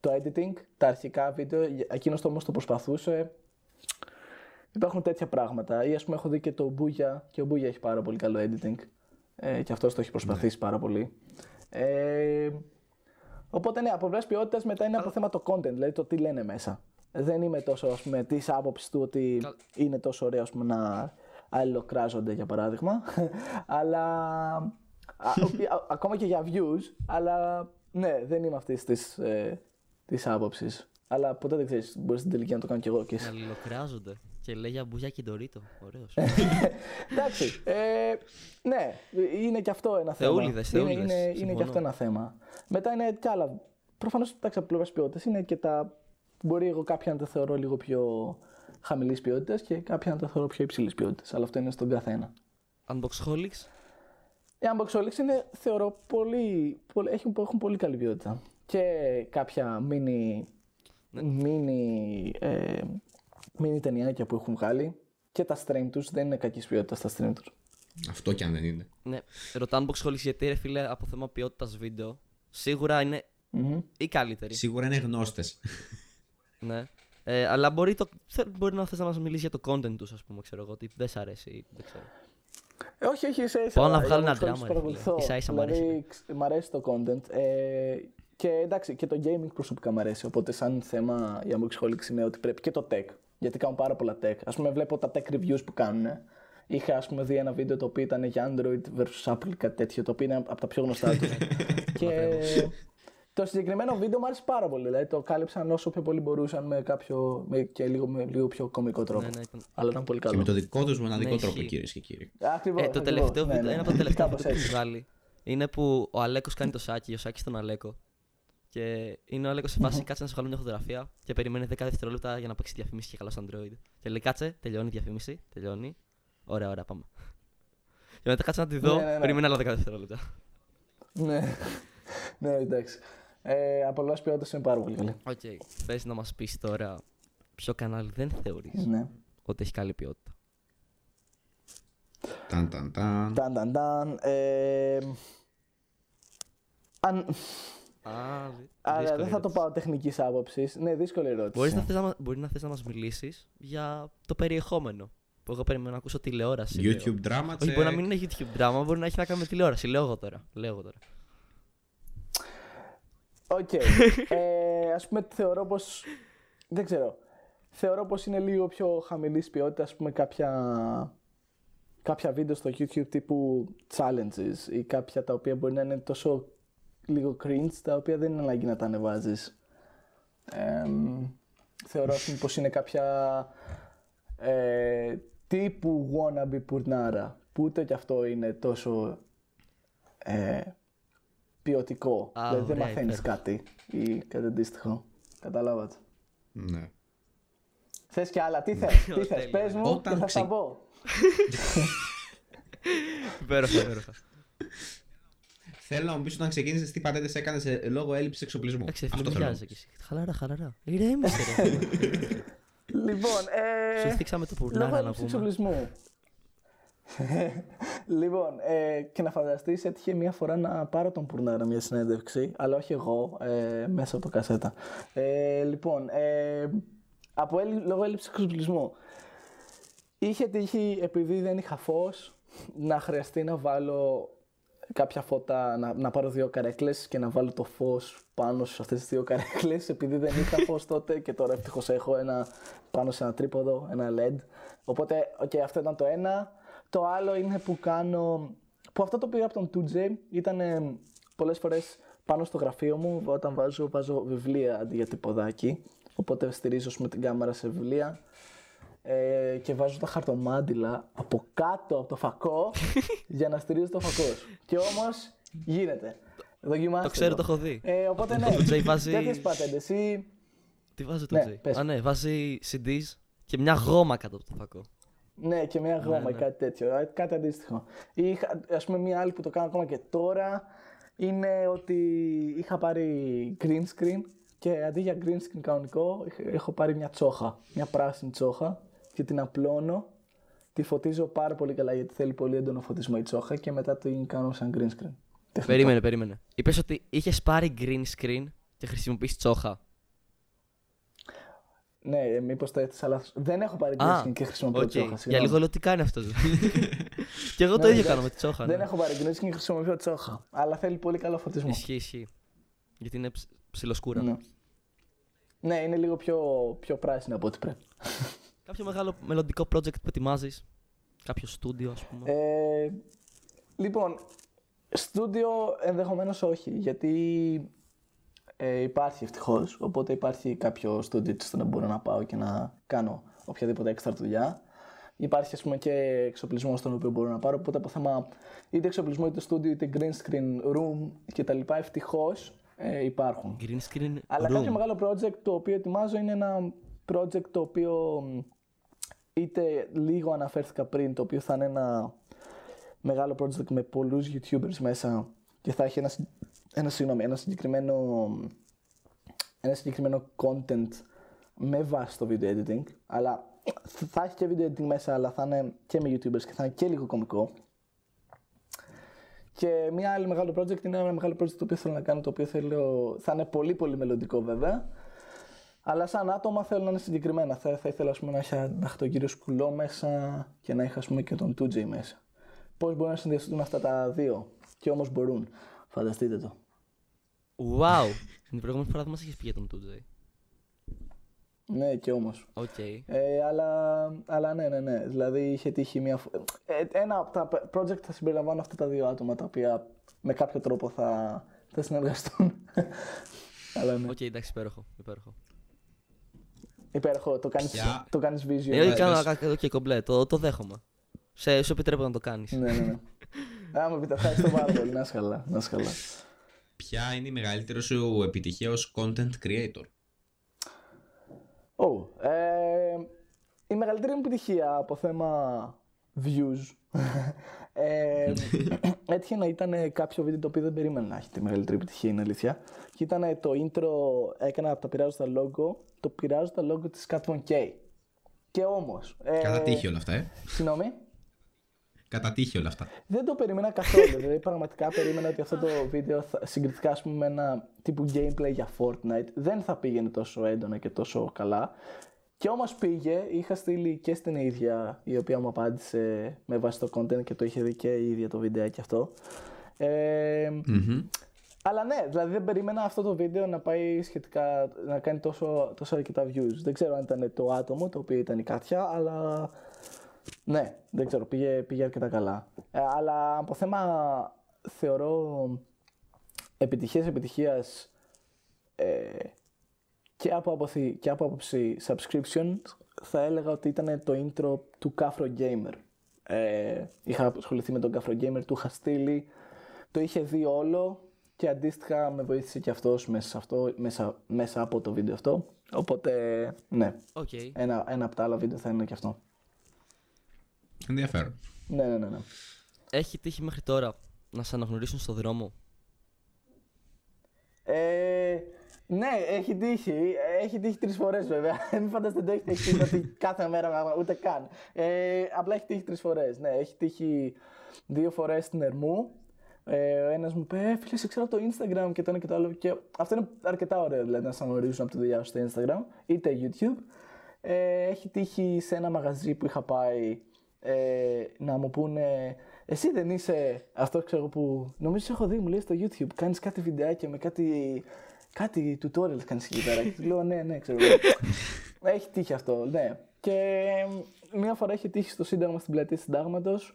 Speaker 3: το editing, τα αρχικά βίντεο, εκείνος το όμως το προσπαθούσε. Υπάρχουν τέτοια πράγματα. Ή ας πούμε έχω δει και το Μπούγια και ο Μπούγια έχει πάρα πολύ καλό editing. Ε, και αυτός το έχει προσπαθήσει πάρα πολύ. Ε, οπότε ναι, από πλευράς ποιότητας μετά είναι από θέμα το content, δηλαδή το τι λένε μέσα. Δεν είμαι τόσο ας πούμε της άποψης του ότι
Speaker 2: Καλ-
Speaker 3: είναι τόσο ωραίο ας πούμε, να αλληλοκράζονται για παράδειγμα. αλλά. α, ο- α- ακόμα και για views, αλλά ναι, δεν είμαι αυτής της ε, της άποψης. Αλλά ποτέ δεν ξέρεις, μπορείς στην τελική να το κάνω κι εγώ και
Speaker 2: Να
Speaker 3: εσύ.
Speaker 2: αλληλοκράζονται. Και λέει για μπουγιά και ντορίτο. Ωραίος.
Speaker 3: Εντάξει. Ε, ναι, είναι και αυτό ένα θέμα.
Speaker 2: Θεούλιδες,
Speaker 3: είναι,
Speaker 2: θεούλιδες,
Speaker 3: είναι, είναι
Speaker 2: συμφωνώ.
Speaker 3: και αυτό ένα θέμα. Μετά είναι και άλλα. Προφανώς εντάξει από πλευράς ποιότητας είναι και τα. Μπορεί εγώ κάποια να τα θεωρώ λίγο πιο χαμηλής ποιότητας και κάποια να τα θεωρώ πιο υψηλής ποιότητας. Αλλά αυτό είναι στον καθένα.
Speaker 2: Unboxholics.
Speaker 3: Οι Unboxholics είναι, θεωρώ, πολύ, πολύ, έχουν, έχουν πολύ καλή ποιότητα. Και κάποια mini, mini, ε, mini ταινιάκια που έχουν βγάλει και τα stream τους δεν είναι κακής ποιότητας τα stream τους.
Speaker 4: Αυτό κι αν δεν είναι.
Speaker 2: Ναι, ρωτάω Unboxholics γιατί ρε φίλε από θέμα ποιότητας βίντεο σίγουρα είναι
Speaker 3: Μμμ.
Speaker 2: η καλύτερη.
Speaker 4: Σίγουρα είναι γνώστες.
Speaker 2: Ναι. Ε, αλλά μπορεί, το, θε- μπορεί να θες να μας μιλήσει για το content τους, ας πούμε, ξέρω εγώ, ότι δεν σ' αρέσει, ή δεν ξέρω.
Speaker 3: Ε, όχι, όχι, ίσα ίσα.
Speaker 2: Πάω να
Speaker 3: οι
Speaker 2: βγάλω ένα
Speaker 3: Unboxholics
Speaker 2: δράμα, ρε
Speaker 3: παρακολουθώ.
Speaker 2: φίλε. Ίσα-ίσα μ' αρέσει.
Speaker 3: Δηλαδή, ξ- μ' αρέσει το content. Ε, και εντάξει, και το gaming προσωπικά μου αρέσει. Οπότε, σαν θέμα η Unboxholics είναι ότι πρέπει και το tech. Γιατί κάνουν πάρα πολλά tech. Α πούμε, βλέπω τα tech reviews που κάνουν. Είχα ας πούμε, δει ένα βίντεο το οποίο ήταν για Android versus Apple, κάτι τέτοιο, το οποίο είναι από τα πιο γνωστά τους. και το συγκεκριμένο βίντεο μου άρεσε πάρα πολύ. Δηλαδή, το κάλυψαν όσο πιο πολύ μπορούσαν με κάποιο με, και λίγο, με λίγο πιο κωμικό τρόπο.
Speaker 2: Ναι, ναι, ήταν-
Speaker 3: Αλλά ήταν πολύ
Speaker 4: Και
Speaker 3: καλό.
Speaker 4: με το δικό τους μοναδικό
Speaker 2: Ναι,
Speaker 4: τρόπο,
Speaker 2: ισχύει.
Speaker 4: κυρίες και κύριοι.
Speaker 3: Ακριβώς,
Speaker 2: Ε, το
Speaker 3: ακριβώς.
Speaker 2: τελευταίο
Speaker 3: Ναι,
Speaker 2: βίντεο,
Speaker 3: ναι,
Speaker 2: ένα
Speaker 3: ναι.
Speaker 2: από τα τελευταία
Speaker 3: Κάπως
Speaker 2: βίντεο που
Speaker 3: έτσι.
Speaker 2: έχει βγάλει είναι που ο Αλέκος κάνει το σάκι, ο Σάκης τον Αλέκο. Και είναι ο Αλέκος σε φάση κάτσε να σου βγάλω μια φωτογραφία και περιμένει 10 δευτερόλεπτα για να παίξει διαφήμιση και καλά στο Android. Και λέει κάτσε, τελειώνει η διαφήμιση, τελειώνει. Ωραία, ωραία, πάμε. Και μετά κάτσε να τη δω,
Speaker 3: Ναι, ναι, ναι.
Speaker 2: περιμένει άλλα 10 δευτερόλεπτα.
Speaker 3: Ναι, ναι, εντάξει. Ε, από πλευρά ποιότητας είναι πάρα πολύ καλή.
Speaker 2: OK. Okay. Θε να μας πεις τώρα ποιο κανάλι δεν θεωρείς
Speaker 3: Ναι.
Speaker 2: ότι έχει καλή ποιότητα.
Speaker 4: Ταν, ταν, ταν.
Speaker 3: Ταν, ταν, ταν. Ε, αν...
Speaker 2: Α,
Speaker 3: Άρα δεν θα το πάω τεχνικής άποψης. Ναι, δύσκολη ερώτηση.
Speaker 2: Μπορείς να θες να, μα- μπορεί να θες να μας μιλήσεις για το περιεχόμενο. Που εγώ περιμένω να ακούσω τηλεόραση. λέω.
Speaker 4: YouTube drama
Speaker 2: Όχι, μπορεί να
Speaker 4: check.
Speaker 2: μην είναι YouTube drama, μπορεί να έχει να κάνει με τηλεόραση. Λέω εγώ τώρα. Λέω εγώ τώρα.
Speaker 3: Οκ. ε, ας πούμε θεωρώ πως... Δεν ξέρω. Θεωρώ πως είναι λίγο πιο χαμηλής ποιότητα, ας πούμε, κάποια, κάποια βίντεο στο YouTube τύπου challenges ή κάποια τα οποία μπορεί να είναι τόσο λίγο cringe, τα οποία δεν είναι ανάγκη να τα ανεβάζεις. Ε, θεωρώ ας πούμε, πως είναι κάποια ε, τύπου wannabe πουρνάρα, που ούτε κι αυτό είναι τόσο ε, ποιοτικό.
Speaker 2: Α,
Speaker 3: δηλαδή δεν
Speaker 2: ωραία,
Speaker 3: μαθαίνεις
Speaker 2: υπέροχα.
Speaker 3: κάτι ή κάτι αντίστοιχο. Καταλάβατε.
Speaker 4: Ναι.
Speaker 3: Θες κι άλλα, τι θες, τι θες,
Speaker 2: Τέλεια.
Speaker 3: πες μου
Speaker 4: Όταν
Speaker 3: και θα
Speaker 4: ξε-
Speaker 3: στα πω.
Speaker 2: Υπέροχα, υπέροχα.
Speaker 4: Θέλω να μου πεις όταν ξεκίνησες τι πατέντε έκανες λόγω έλλειψης εξοπλισμού.
Speaker 2: Εντάξει, φίλε,
Speaker 4: Αυτό
Speaker 2: μην
Speaker 4: θέλω.
Speaker 2: βιάζεσαι κι εσύ. Χαλαρά, χαλαρά. Ηρέμησε, ρε.
Speaker 3: Λοιπόν, ε,
Speaker 2: Σου θίξαμε το
Speaker 3: λόγω
Speaker 2: πουρνάρα να
Speaker 3: έλλειψης
Speaker 2: πούμε.
Speaker 3: εξοπλισμού. λοιπόν, ε, και να φανταστείς έτυχε μία φορά να πάρω τον Πουρνάρα μια συνέντευξη, αλλά όχι εγώ, ε, μέσα από το κασέτα. Ε, λοιπόν, ε, από έλλει- λόγω έλλειψης εξοπλισμού. Είχε τύχει, επειδή δεν είχα φως, να χρειαστεί να βάλω κάποια φώτα, να, να πάρω δύο καρέκλες και να βάλω το φως πάνω σε αυτές τις δύο καρέκλες επειδή δεν είχα φως τότε και τώρα ευτυχώς έχω ένα πάνω σε ένα τρίποδο, ένα LED. Οπότε, οκ, αυτό ήταν το ένα. Το άλλο είναι που κάνω, που αυτό το πήρα από τον 2J, ήταν ε, πολλές φορές πάνω στο γραφείο μου, όταν βάζω, βάζω βιβλία αντί για τυποδάκι. Οπότε στηρίζω με την κάμερα σε βιβλία ε, και βάζω τα χαρτομάτιλα από κάτω από το φακό για να στηρίζω το φακό. Και όμως γίνεται. Δοκιμάστε.
Speaker 2: Το ξέρω, το έχω δει.
Speaker 3: Ε, οπότε ναι.
Speaker 2: Το Jay βάζει-
Speaker 3: Τέτοιες πατέντες. Ή...
Speaker 2: Τι βάζει το
Speaker 3: ναι,
Speaker 2: Jay.
Speaker 3: πες.
Speaker 2: Α, ναι, βάζει CDs και μια γόμα κάτω από το φακό.
Speaker 3: Ναι, και μια γόμα
Speaker 2: ναι.
Speaker 3: ή κάτι τέτοιο. ε, Κάτι αντίστοιχο. Ή, είχα- ας πούμε, μια άλλη που το κάνω ακόμα και τώρα είναι ότι είχα πάρει green screen και αντί για green screen κανονικό είχ- έχω πάρει μια τσόχα. Μια πράσινη τσόχα και την απλώνω. Τη φωτίζω πάρα πολύ καλά γιατί θέλει πολύ έντονο φωτισμό η τσόχα και μετά την κάνω σαν green screen. Τεχνικό.
Speaker 2: Περίμενε, περίμενε. Είπες ότι είχες πάρει green screen και χρησιμοποιείς τσόχα.
Speaker 3: Ναι, μήπως το έθεσα λάθος. Δεν έχω πάρει green
Speaker 2: Α,
Speaker 3: screen και χρησιμοποιώ
Speaker 2: οκ.
Speaker 3: τσόχα.
Speaker 2: Για
Speaker 3: συγγνώμη.
Speaker 2: λίγο λέω τι κάνει αυτός. και εγώ το
Speaker 3: Ναι,
Speaker 2: ίδιο
Speaker 3: εντάξει.
Speaker 2: κάνω με τη τσόχα.
Speaker 3: Δεν
Speaker 2: ναι.
Speaker 3: έχω πάρει green screen και χρησιμοποιώ τσόχα. Αλλά θέλει πολύ καλό φωτισμό.
Speaker 2: Ισχύει, ισχύει. Γιατί είναι ψ- ψιλοσκούρα.
Speaker 3: Ναι. ναι, είναι λίγο πιο, πιο πράσινο από ό,τι πρέπει.
Speaker 2: Κάποιο μεγάλο μελλοντικό project που ετοιμάζεις; Κάποιο στούντιο, ας πούμε;
Speaker 3: Ε, λοιπόν, στούντιο ενδεχομένως όχι, γιατί ε, υπάρχει ευτυχώς. Οπότε υπάρχει κάποιο στούντιο στο να μπορώ να πάω και να κάνω οποιαδήποτε έξτρα δουλειά. Υπάρχει ας πούμε και εξοπλισμό στον οποίο μπορώ να πάρω. Οπότε από θέμα είτε εξοπλισμό είτε στούντιο είτε green screen room κτλ. Ευτυχώς ε, υπάρχουν.
Speaker 2: Green screen
Speaker 3: Αλλά
Speaker 2: room.
Speaker 3: κάποιο μεγάλο project το οποίο ετοιμάζω είναι ένα project το οποίο μ, είτε λίγο αναφέρθηκα πριν, το οποίο θα είναι ένα μεγάλο project με πολλούς YouTubers μέσα και θα έχει ένα, συ- ένα, συγγνώμη, ένα συγκεκριμένο ένα συγκεκριμένο content με βάση το video editing αλλά θα έχει και video editing μέσα αλλά θα είναι και με YouTubers και θα είναι και λίγο κωμικό και μια άλλη μεγάλο project είναι ένα μεγάλο project το οποίο θέλω να κάνω, το οποίο θέλω, θα είναι πολύ πολύ μελλοντικό βέβαια. Αλλά σαν άτομα θέλω να είναι συγκεκριμένα. Θα, θα ήθελα ας πούμε, να, είχα, να έχω τον κύριο Σκουλό μέσα και να είχα ας πούμε, και τον 2J μέσα. Πώς μπορεί να συνδυαστούν αυτά τα δύο. Και όμως μπορούν. Φανταστείτε το.
Speaker 2: Wow! Την προηγούμενη φορά δεν μας είχες πει για τον 2J.
Speaker 3: Ναι, και όμως.
Speaker 2: Οκ.
Speaker 3: Ε, αλλά, αλλά ναι, ναι, ναι. Δηλαδή είχε τύχει μια. φο- Ε, ένα από τα project θα συμπεριλαμβάνω αυτά τα δύο άτομα τα οποία με κάποιο τρόπο θα, θα συνεργαστούν. αλλά ναι.
Speaker 2: Οκ, εντάξει, υπέροχο. υπέροχο.
Speaker 3: Υπέροχο, το κάνεις,
Speaker 4: Ποια-
Speaker 3: το κάνεις visual.
Speaker 2: Ε, όχι,
Speaker 4: πες.
Speaker 2: κάνω κάτι εδώ και κομπλέ. Το, το δέχομαι. Σε, σου επιτρέπω να το κάνεις.
Speaker 3: ναι, ναι, ναι. Α, μου πείτε, ευχαριστώ πάρα πολύ. Να είσαι καλά. Να είσαι καλά.
Speaker 4: Ποια είναι η μεγαλύτερη σου επιτυχία ως content creator;
Speaker 3: Oh, ε, η μεγαλύτερη μου επιτυχία από θέμα views ε, έτυχε να ήταν κάποιο βίντεο το οποίο δεν περίμενα να έχει τη μεγαλύτερη επιτυχία, είναι αλήθεια. Και ήταν το intro, έκανα από τα πειράζοντα logo, το πειράζοντα logo της Cat Von K. Και όμως... ε,
Speaker 4: Κατά τύχη όλα αυτά, ε.
Speaker 3: Συγγνώμη.
Speaker 4: Κατά τύχη όλα αυτά.
Speaker 3: Δεν το περίμενα καθόλου. δηλαδή, πραγματικά περίμενα ότι αυτό το βίντεο, θα, συγκριτικά ας πούμε, με ένα τύπου gameplay για Fortnite, δεν θα πήγαινε τόσο έντονα και τόσο καλά. Και όμως πήγε, είχα στείλει και στην ίδια η οποία μου απάντησε με βάση το content και το είχε δει και η ίδια το βιντεάκι αυτό. Ε,
Speaker 4: Μμμ.
Speaker 3: αλλά ναι, δηλαδή δεν περίμενα αυτό το βίντεο να πάει σχετικά, να κάνει τόσο, τόσο αρκετά views. Δεν ξέρω αν ήταν το άτομο, το οποίο ήταν η Κάτια, αλλά ναι, δεν ξέρω, πήγε, πήγε αρκετά καλά. Ε, αλλά από θέμα θεωρώ επιτυχίες επιτυχίας ε, και, από άποψη, και από άποψη subscription θα έλεγα ότι ήταν το intro του Cafro Gamer. Ε, είχα ασχοληθεί με τον Cafro Gamer, του είχα στείλει, το είχε δει όλο και αντίστοιχα με βοήθησε και αυτός μέσα, σε αυτό, μέσα, μέσα από το βίντεο αυτό. Οπότε, ναι,
Speaker 2: Οκ.
Speaker 3: ένα, ένα από τα άλλα βίντεο θα είναι και αυτό.
Speaker 4: Ενδιαφέρον.
Speaker 3: Ναι, ναι, ναι. ναι.
Speaker 2: Έχει τύχει μέχρι τώρα να σε αναγνωρίσουν στο δρόμο;
Speaker 3: Ε, ναι, έχει τύχει. Έχει τύχει τρεις φορές βέβαια. Μην φανταστείτε το έχει τύχει ότι κάθε μέρα ούτε καν. Ε, απλά έχει τύχει τρεις φορές. Ναι, έχει τύχει δύο φορές στην Ερμού. Ε, ο ένας μου είπε, «Ε, φίλε, σε ξέρω από το Instagram και το ένα και το άλλο. Και αυτό είναι αρκετά ωραίο δηλαδή να σε γνωρίζουν από τη δουλειά σου στο Instagram είτε YouTube. Ε, έχει τύχει σε ένα μαγαζί που είχα πάει ε, να μου πούνε εσύ δεν είσαι αυτό ξέρω που νομίζω σε έχω δει μου λέει στο YouTube κάνεις κάτι βιντεάκια με κάτι, κάτι tutorials κάνεις εκεί πέρα και του λέω ναι ναι ξέρω εγώ. έχει τύχει αυτό ναι και μία φορά έχει τύχει στο σύνταγμα στην πλατεία συντάγματος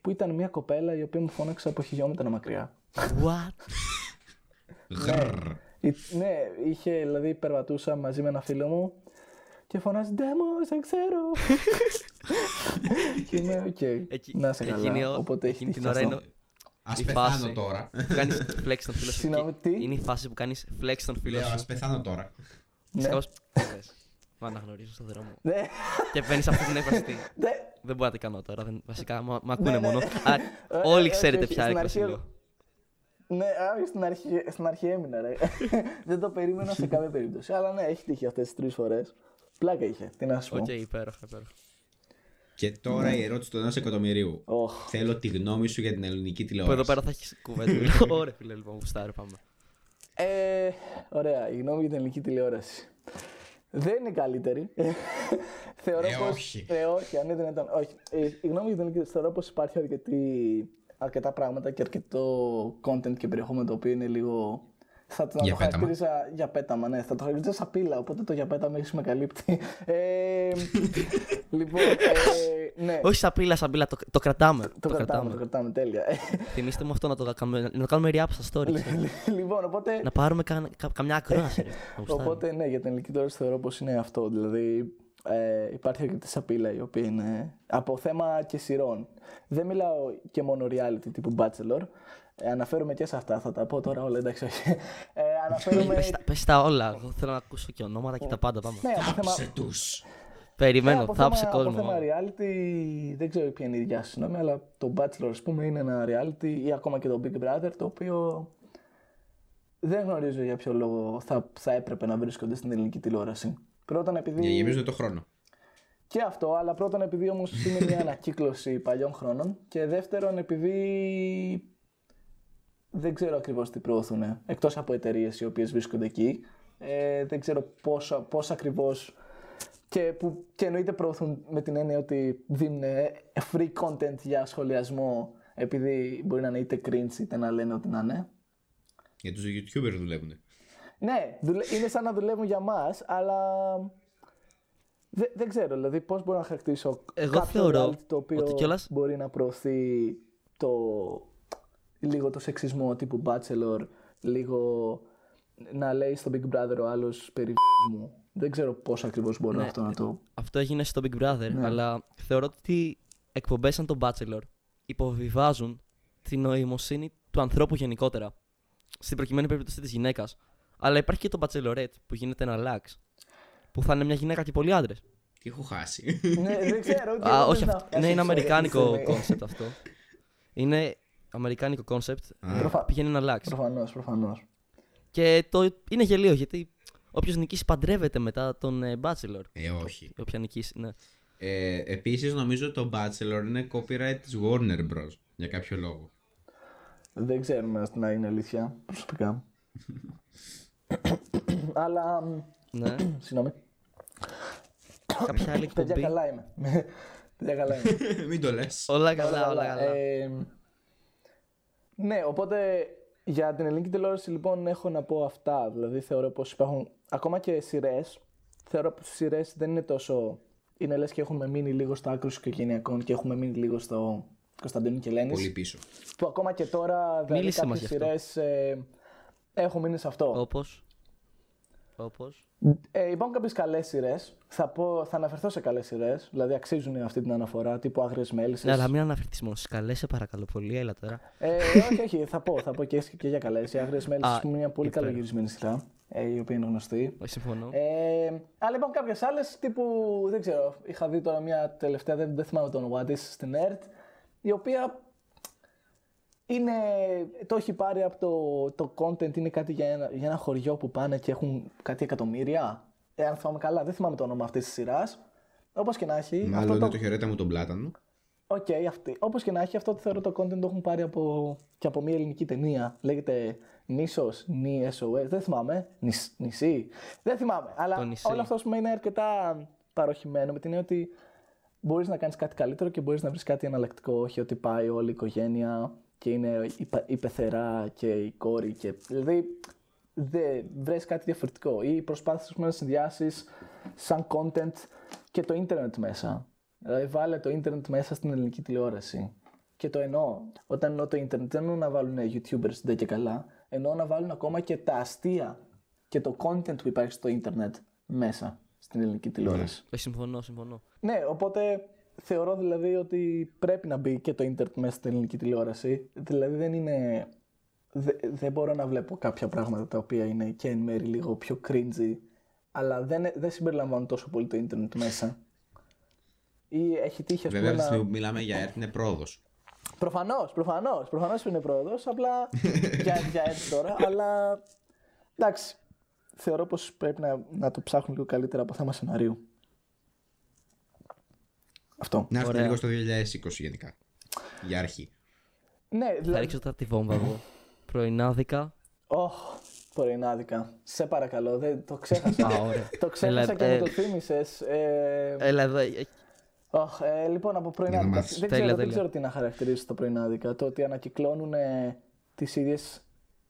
Speaker 3: που ήταν μια κοπέλα η οποία μου φώναξε από χιλιόμετρα μακριά
Speaker 2: What?
Speaker 4: Γρρρ.
Speaker 3: Η- ναι, είχε, δηλαδή περπατούσα μαζί με ένα φίλο μου και φωνάζει Ντέμο, σε ξέρω. και είμαι, οκ,
Speaker 2: Εκεί-
Speaker 3: να σε
Speaker 2: εκείνη
Speaker 3: καλά.
Speaker 2: ο-
Speaker 3: Οπότε έχεις
Speaker 2: εκείνη
Speaker 3: τύχει
Speaker 2: την ώρα
Speaker 3: αυτό.
Speaker 2: είναι
Speaker 4: Ας
Speaker 2: η
Speaker 4: πεθάνω
Speaker 2: φάση.
Speaker 4: τώρα.
Speaker 2: που κάνεις flex τον φίλο σου.
Speaker 3: Συγγνώμη,
Speaker 2: και
Speaker 3: τι;
Speaker 2: Είναι η φάση που κάνεις flex τον φίλο
Speaker 4: Λέω,
Speaker 2: σου.
Speaker 4: ας πεθάνω τώρα.
Speaker 3: Ναι.
Speaker 2: Και κάπως, τι λες, Με αναγνωρίζουν στον δρόμο.
Speaker 3: Ναι,
Speaker 2: Και παίρνεις αυτή την έκφραση. τι,
Speaker 3: ναι.
Speaker 2: Δεν μπορώ να την κάνω τώρα. δεν- Βασικά, μα μ' ακούνε
Speaker 3: Ναι, ναι.
Speaker 2: μόνο. Α,
Speaker 3: Ε,
Speaker 2: Όλοι
Speaker 3: ε,
Speaker 2: ξέρετε
Speaker 3: όχι,
Speaker 2: ποια
Speaker 3: στην
Speaker 2: έκφραση
Speaker 3: αρχή-
Speaker 2: λέω.
Speaker 3: Ναι, α, στην αρχή, στην αρχή έμεινα, ρε. Δεν το περίμενα σε καμία περίπτωση. Αλλά ναι, έχει τύχει αυτές τις τρεις φορές. Πλάκα είχε, τι να σου πω.
Speaker 2: Οκ, υπέροχα, υπέροχα.
Speaker 4: Και τώρα η ερώτηση του ενός εκατομμυρίου.
Speaker 3: Οχ.
Speaker 4: Θέλω τη γνώμη σου για την ελληνική
Speaker 2: Που
Speaker 4: τηλεόραση.
Speaker 2: εδώ πέρα θα έχεις κουβέντα. Ωραία, φίλε, λοιπόν, γουστάρε, πάμε.
Speaker 3: Ε, ωραία, η γνώμη για την ελληνική τηλεόραση. Δεν είναι καλύτερη. θεωρώ
Speaker 4: Ε,
Speaker 3: πως,
Speaker 4: όχι.
Speaker 3: Ε, όχι, αν δεν ήταν. Όχι. Ε, η γνώμη για την ελληνική θεωρώ πως υπάρχει αρκετή, αρκετά πράγματα και αρκετό content και περιεχόμενο το οποίο είναι λίγο. Θα το, να
Speaker 4: Για
Speaker 3: το
Speaker 4: πέταμα.
Speaker 3: χαρακτήριζα για πέταμα, ναι. Θα το χαρακτήριζα σαν πύλα, οπότε το για πέταμα έχεις με καλύπτει. Ε, λοιπόν, ε, ναι.
Speaker 2: Όχι σαν πύλα, σαν πύλα, το, το κρατάμε.
Speaker 3: το, κρατάμε, το κρατάμε, τέλεια.
Speaker 2: Θυμήστε μου αυτό να το κάνουμε, να το κάνουμε react στα stories. ε.
Speaker 3: λοιπόν, οπότε.
Speaker 2: να πάρουμε κα, κα- καμιά ακρόαση. ρε. Να γουστάρει.
Speaker 3: Οπότε ναι, για την ελληνική τηλεόραση θεωρώ πως είναι αυτό. Δηλαδή ε, υπάρχει αρκετή σαπίλα η οποία είναι από θέμα και σειρών. Δεν μιλάω και μόνο reality τύπου Bachelor. Ε, αναφέρομαι και σε αυτά, θα τα πω τώρα όλα, εντάξει, όχι. Ε, αναφέρομαι.
Speaker 2: Πες τα- Πες τα όλα. Εγώ θέλω να ακούσω και ονόματα και τα πάντα. Πάμε.
Speaker 3: ναι, από θέμα,
Speaker 4: Θάψε τους.
Speaker 3: ναι,
Speaker 2: Περιμένω,
Speaker 3: από
Speaker 2: θάψε
Speaker 3: θέμα, από
Speaker 2: κόσμο.
Speaker 3: θέμα reality, δεν ξέρω ποια είναι η δικιά σου συγγνώμη, αλλά το Bachelor, ας πούμε, είναι ένα reality ή ακόμα και το Big Brother, το οποίο δεν γνωρίζω για ποιο λόγο θα, θα έπρεπε να βρίσκονται στην ελληνική τηλεόραση. Πρώτον, επειδή.
Speaker 4: Για να γεμίζουν το χρόνο.
Speaker 3: Και αυτό, αλλά πρώτον επειδή όμως είναι μια ανακύκλωση παλιών χρόνων και δεύτερον επειδή δεν ξέρω ακριβώς τι προωθούν εκτός από εταιρείες οι οποίες βρίσκονται εκεί ε, δεν ξέρω πώς, πώς ακριβώς και, που, και εννοείται προωθούν με την έννοια ότι δίνουν ε, free content για σχολιασμό επειδή μπορεί να είναι είτε cringe είτε να λένε ότι να είναι.
Speaker 4: Για τους YouTubers δουλεύουν.
Speaker 3: Ναι, δουλε- είναι σαν να δουλεύουν για μας, αλλά δεν, δεν ξέρω, δηλαδή πώς μπορώ να χαρακτηρίσω
Speaker 2: Εγώ
Speaker 3: κάποιο
Speaker 2: θεωρώ
Speaker 3: reality το οποίο
Speaker 2: ότι κιόλας-
Speaker 3: μπορεί να προωθεί το, λίγο το σεξισμό τύπου Bachelor, λίγο να λέει στο Big Brother ο άλλος περί μου. Δεν ξέρω πώς ακριβώς μπορώ
Speaker 2: Ναι.
Speaker 3: αυτό να το...
Speaker 2: Αυτό έγινε στο Big Brother,
Speaker 3: Ναι.
Speaker 2: αλλά θεωρώ ότι εκπομπές σαν το Bachelor υποβιβάζουν την νοημοσύνη του ανθρώπου γενικότερα. Στην προκειμένη περίπτωση της γυναίκας. Αλλά υπάρχει και το Bachelorette που γίνεται ένα λάξ. Που θα είναι μια γυναίκα και πολλοί άντρες.
Speaker 4: Τι έχω χάσει.
Speaker 3: ναι, δεν ξέρω. ούτε
Speaker 2: Α,
Speaker 3: εγώ
Speaker 2: όχι,
Speaker 3: δεν
Speaker 2: αυτό-
Speaker 3: θα-
Speaker 2: ναι, είναι
Speaker 3: sorry,
Speaker 2: αμερικάνικο
Speaker 3: sorry.
Speaker 2: concept αυτό. Είναι αμερικάνικο concept
Speaker 4: Α.
Speaker 3: Προφα-
Speaker 2: πηγαίνει να αλλάξει.
Speaker 3: Προφανώς, προφανώς.
Speaker 2: Και το είναι γελίο γιατί όποιος νικήσει παντρεύεται μετά τον ε, Bachelor.
Speaker 4: Ε, όχι.
Speaker 2: Όποια νικήσει, ναι.
Speaker 4: Ε, επίσης νομίζω το Bachelor είναι copyright της Warner Bros. Για κάποιο λόγο.
Speaker 3: Δεν ξέρουμε να είναι αλήθεια προσωπικά. Αλλά. μ,
Speaker 2: ναι.
Speaker 3: Συγγνώμη.
Speaker 2: Κάποια άλλη
Speaker 3: Παιδιά,
Speaker 2: εκπομπή.
Speaker 3: καλά είμαι. Παιδιά, καλά είμαι.
Speaker 4: Μην το λες.
Speaker 2: Όλα καλά, όλα καλά.
Speaker 3: Ε, ναι, οπότε για την ελληνική τηλεόραση λοιπόν έχω να πω αυτά. Δηλαδή θεωρώ πως υπάρχουν ακόμα και σειρές. Θεωρώ πως οι σειρές δεν είναι τόσο. Είναι λες και έχουμε μείνει λίγο στο άκρο οικογενειακών και έχουμε μείνει λίγο στο Κωνσταντίνου και Ελένης.
Speaker 4: Πολύ πίσω.
Speaker 3: Που ακόμα και τώρα δηλαδή
Speaker 2: Μίλησε μας
Speaker 3: κάποιες
Speaker 2: γι' αυτό.
Speaker 3: σειρές ε, έχουν μείνει σε αυτό.
Speaker 2: Όπως; Όπως;
Speaker 3: Ε, υπάρχουν κάποιες καλές σειρές. Θα, πω- θα αναφερθώ σε καλές σειρές. Δηλαδή αξίζουν αυτή την αναφορά τύπου Άγριες Μέλισσες.
Speaker 2: Ναι, αλλά μην αναφερθείς μόνο στι καλές, σε παρακαλώ πολύ. Έλα τώρα.
Speaker 3: Ε, όχι, όχι, θα πω, θα πω και, και για καλές. Οι Άγριες Μέλισσες
Speaker 2: Α,
Speaker 3: είναι μια πολύ
Speaker 2: υπέροχα.
Speaker 3: καλογυρισμένη σειρά. Ε, η οποία είναι γνωστή.
Speaker 2: Όχι, συμφωνώ.
Speaker 3: Ε, αλλά υπάρχουν κάποιες άλλες τύπου. Δεν ξέρω. Είχα δει τώρα μια τελευταία, δεν, δεν θυμάμαι το όνομά τη, στην ΕΡΤ. Η οποία είναι, το έχει πάρει από το, το content, είναι κάτι για ένα, για ένα χωριό που πάνε και έχουν κάτι εκατομμύρια. Εάν θυμάμαι καλά, δεν θυμάμαι το όνομα αυτής της σειράς. Όπως και να έχει.
Speaker 4: Μάλλον
Speaker 3: αυτό
Speaker 4: είναι
Speaker 3: το,
Speaker 4: το χαιρέτα μου τον πλάτανο.
Speaker 3: Οκ, αυτή. Όπως και να έχει, αυτό το θεωρώ το content το έχουν πάρει από, και από μια ελληνική ταινία. Λέγεται Νήσος, Νι SOS. Δεν θυμάμαι. Νησ, νησί. Δεν θυμάμαι. Αλλά
Speaker 2: Το νησί.
Speaker 3: όλο αυτός ας πούμε, είναι αρκετά παροχημένο με την έννοια ότι μπορείς να κάνεις κάτι καλύτερο και μπορείς να βρεις κάτι εναλλακτικό. Όχι ότι πάει όλη η οικογένεια και είναι η, πα- η πεθερά και η κόρη. Και... Δηλαδή δεν βρες κάτι διαφορετικό ή προσπάθησες να συνδυάσεις σαν content και το ίντερνετ μέσα. Δηλαδή βάλε το ίντερνετ μέσα στην ελληνική τηλεόραση. Και το εννοώ. Όταν εννοώ το ίντερνετ δεν εννοώ να βάλουν youtubers ντε και καλά. Εννοώ να βάλουν ακόμα και τα αστεία και το content που υπάρχει στο ίντερνετ μέσα στην ελληνική τηλεόραση.
Speaker 2: Όχι, συμφωνώ, συμφωνώ.
Speaker 3: Ναι, οπότε θεωρώ δηλαδή ότι πρέπει να μπει και το ίντερνετ μέσα στην ελληνική τηλεόραση. Δηλαδή δεν είναι. δε- δεν μπορώ να βλέπω κάποια πράγματα τα οποία είναι και εν μέρει λίγο πιο cringy, αλλά δεν, δεν συμπεριλαμβάνουν τόσο πολύ το ίντερνετ μέσα. Ή έχει τύχει, ας
Speaker 4: Βέβαια,
Speaker 3: πούμε,
Speaker 4: αυτή τη στιγμή
Speaker 3: να.
Speaker 4: που μιλάμε για ΕΡΤ είναι πρόοδος.
Speaker 3: Προφανώς, προφανώς. Προφανώς είναι πρόοδος, απλά για, για έτσι τώρα. Αλλά εντάξει. Θεωρώ πως πρέπει να, να το ψάχνουν λίγο καλύτερα από θέμα σεναρίου. Αυτό.
Speaker 4: Να έρθει
Speaker 2: Ωραία.
Speaker 4: λίγο στο 2020 γενικά. Για αρχή.
Speaker 3: Ναι,
Speaker 2: Θα
Speaker 3: δηλαδή.
Speaker 2: ρίξω τώρα τη βόμβα εγώ. Πρωινάδικα.
Speaker 3: Ωχ, πρωινάδικα. Σε παρακαλώ, δεν το ξέχασα.
Speaker 2: Α, ωραία.
Speaker 3: το ξέχασα
Speaker 2: Έλα,
Speaker 3: και
Speaker 2: ε,
Speaker 3: μου το θύμισες. Ε,
Speaker 2: Έλα εδώ. ε,
Speaker 3: ωχ, ε, λοιπόν, από
Speaker 4: Για να
Speaker 3: πρωινάδικα.
Speaker 4: μάθεις.
Speaker 3: Δεν,
Speaker 2: Τέλεια,
Speaker 3: ξέρω, δεν
Speaker 2: τέλεια.
Speaker 3: ξέρω τι να χαρακτηρίσω το πρωινάδικα. Το ότι ανακυκλώνουν ε, τις ίδιες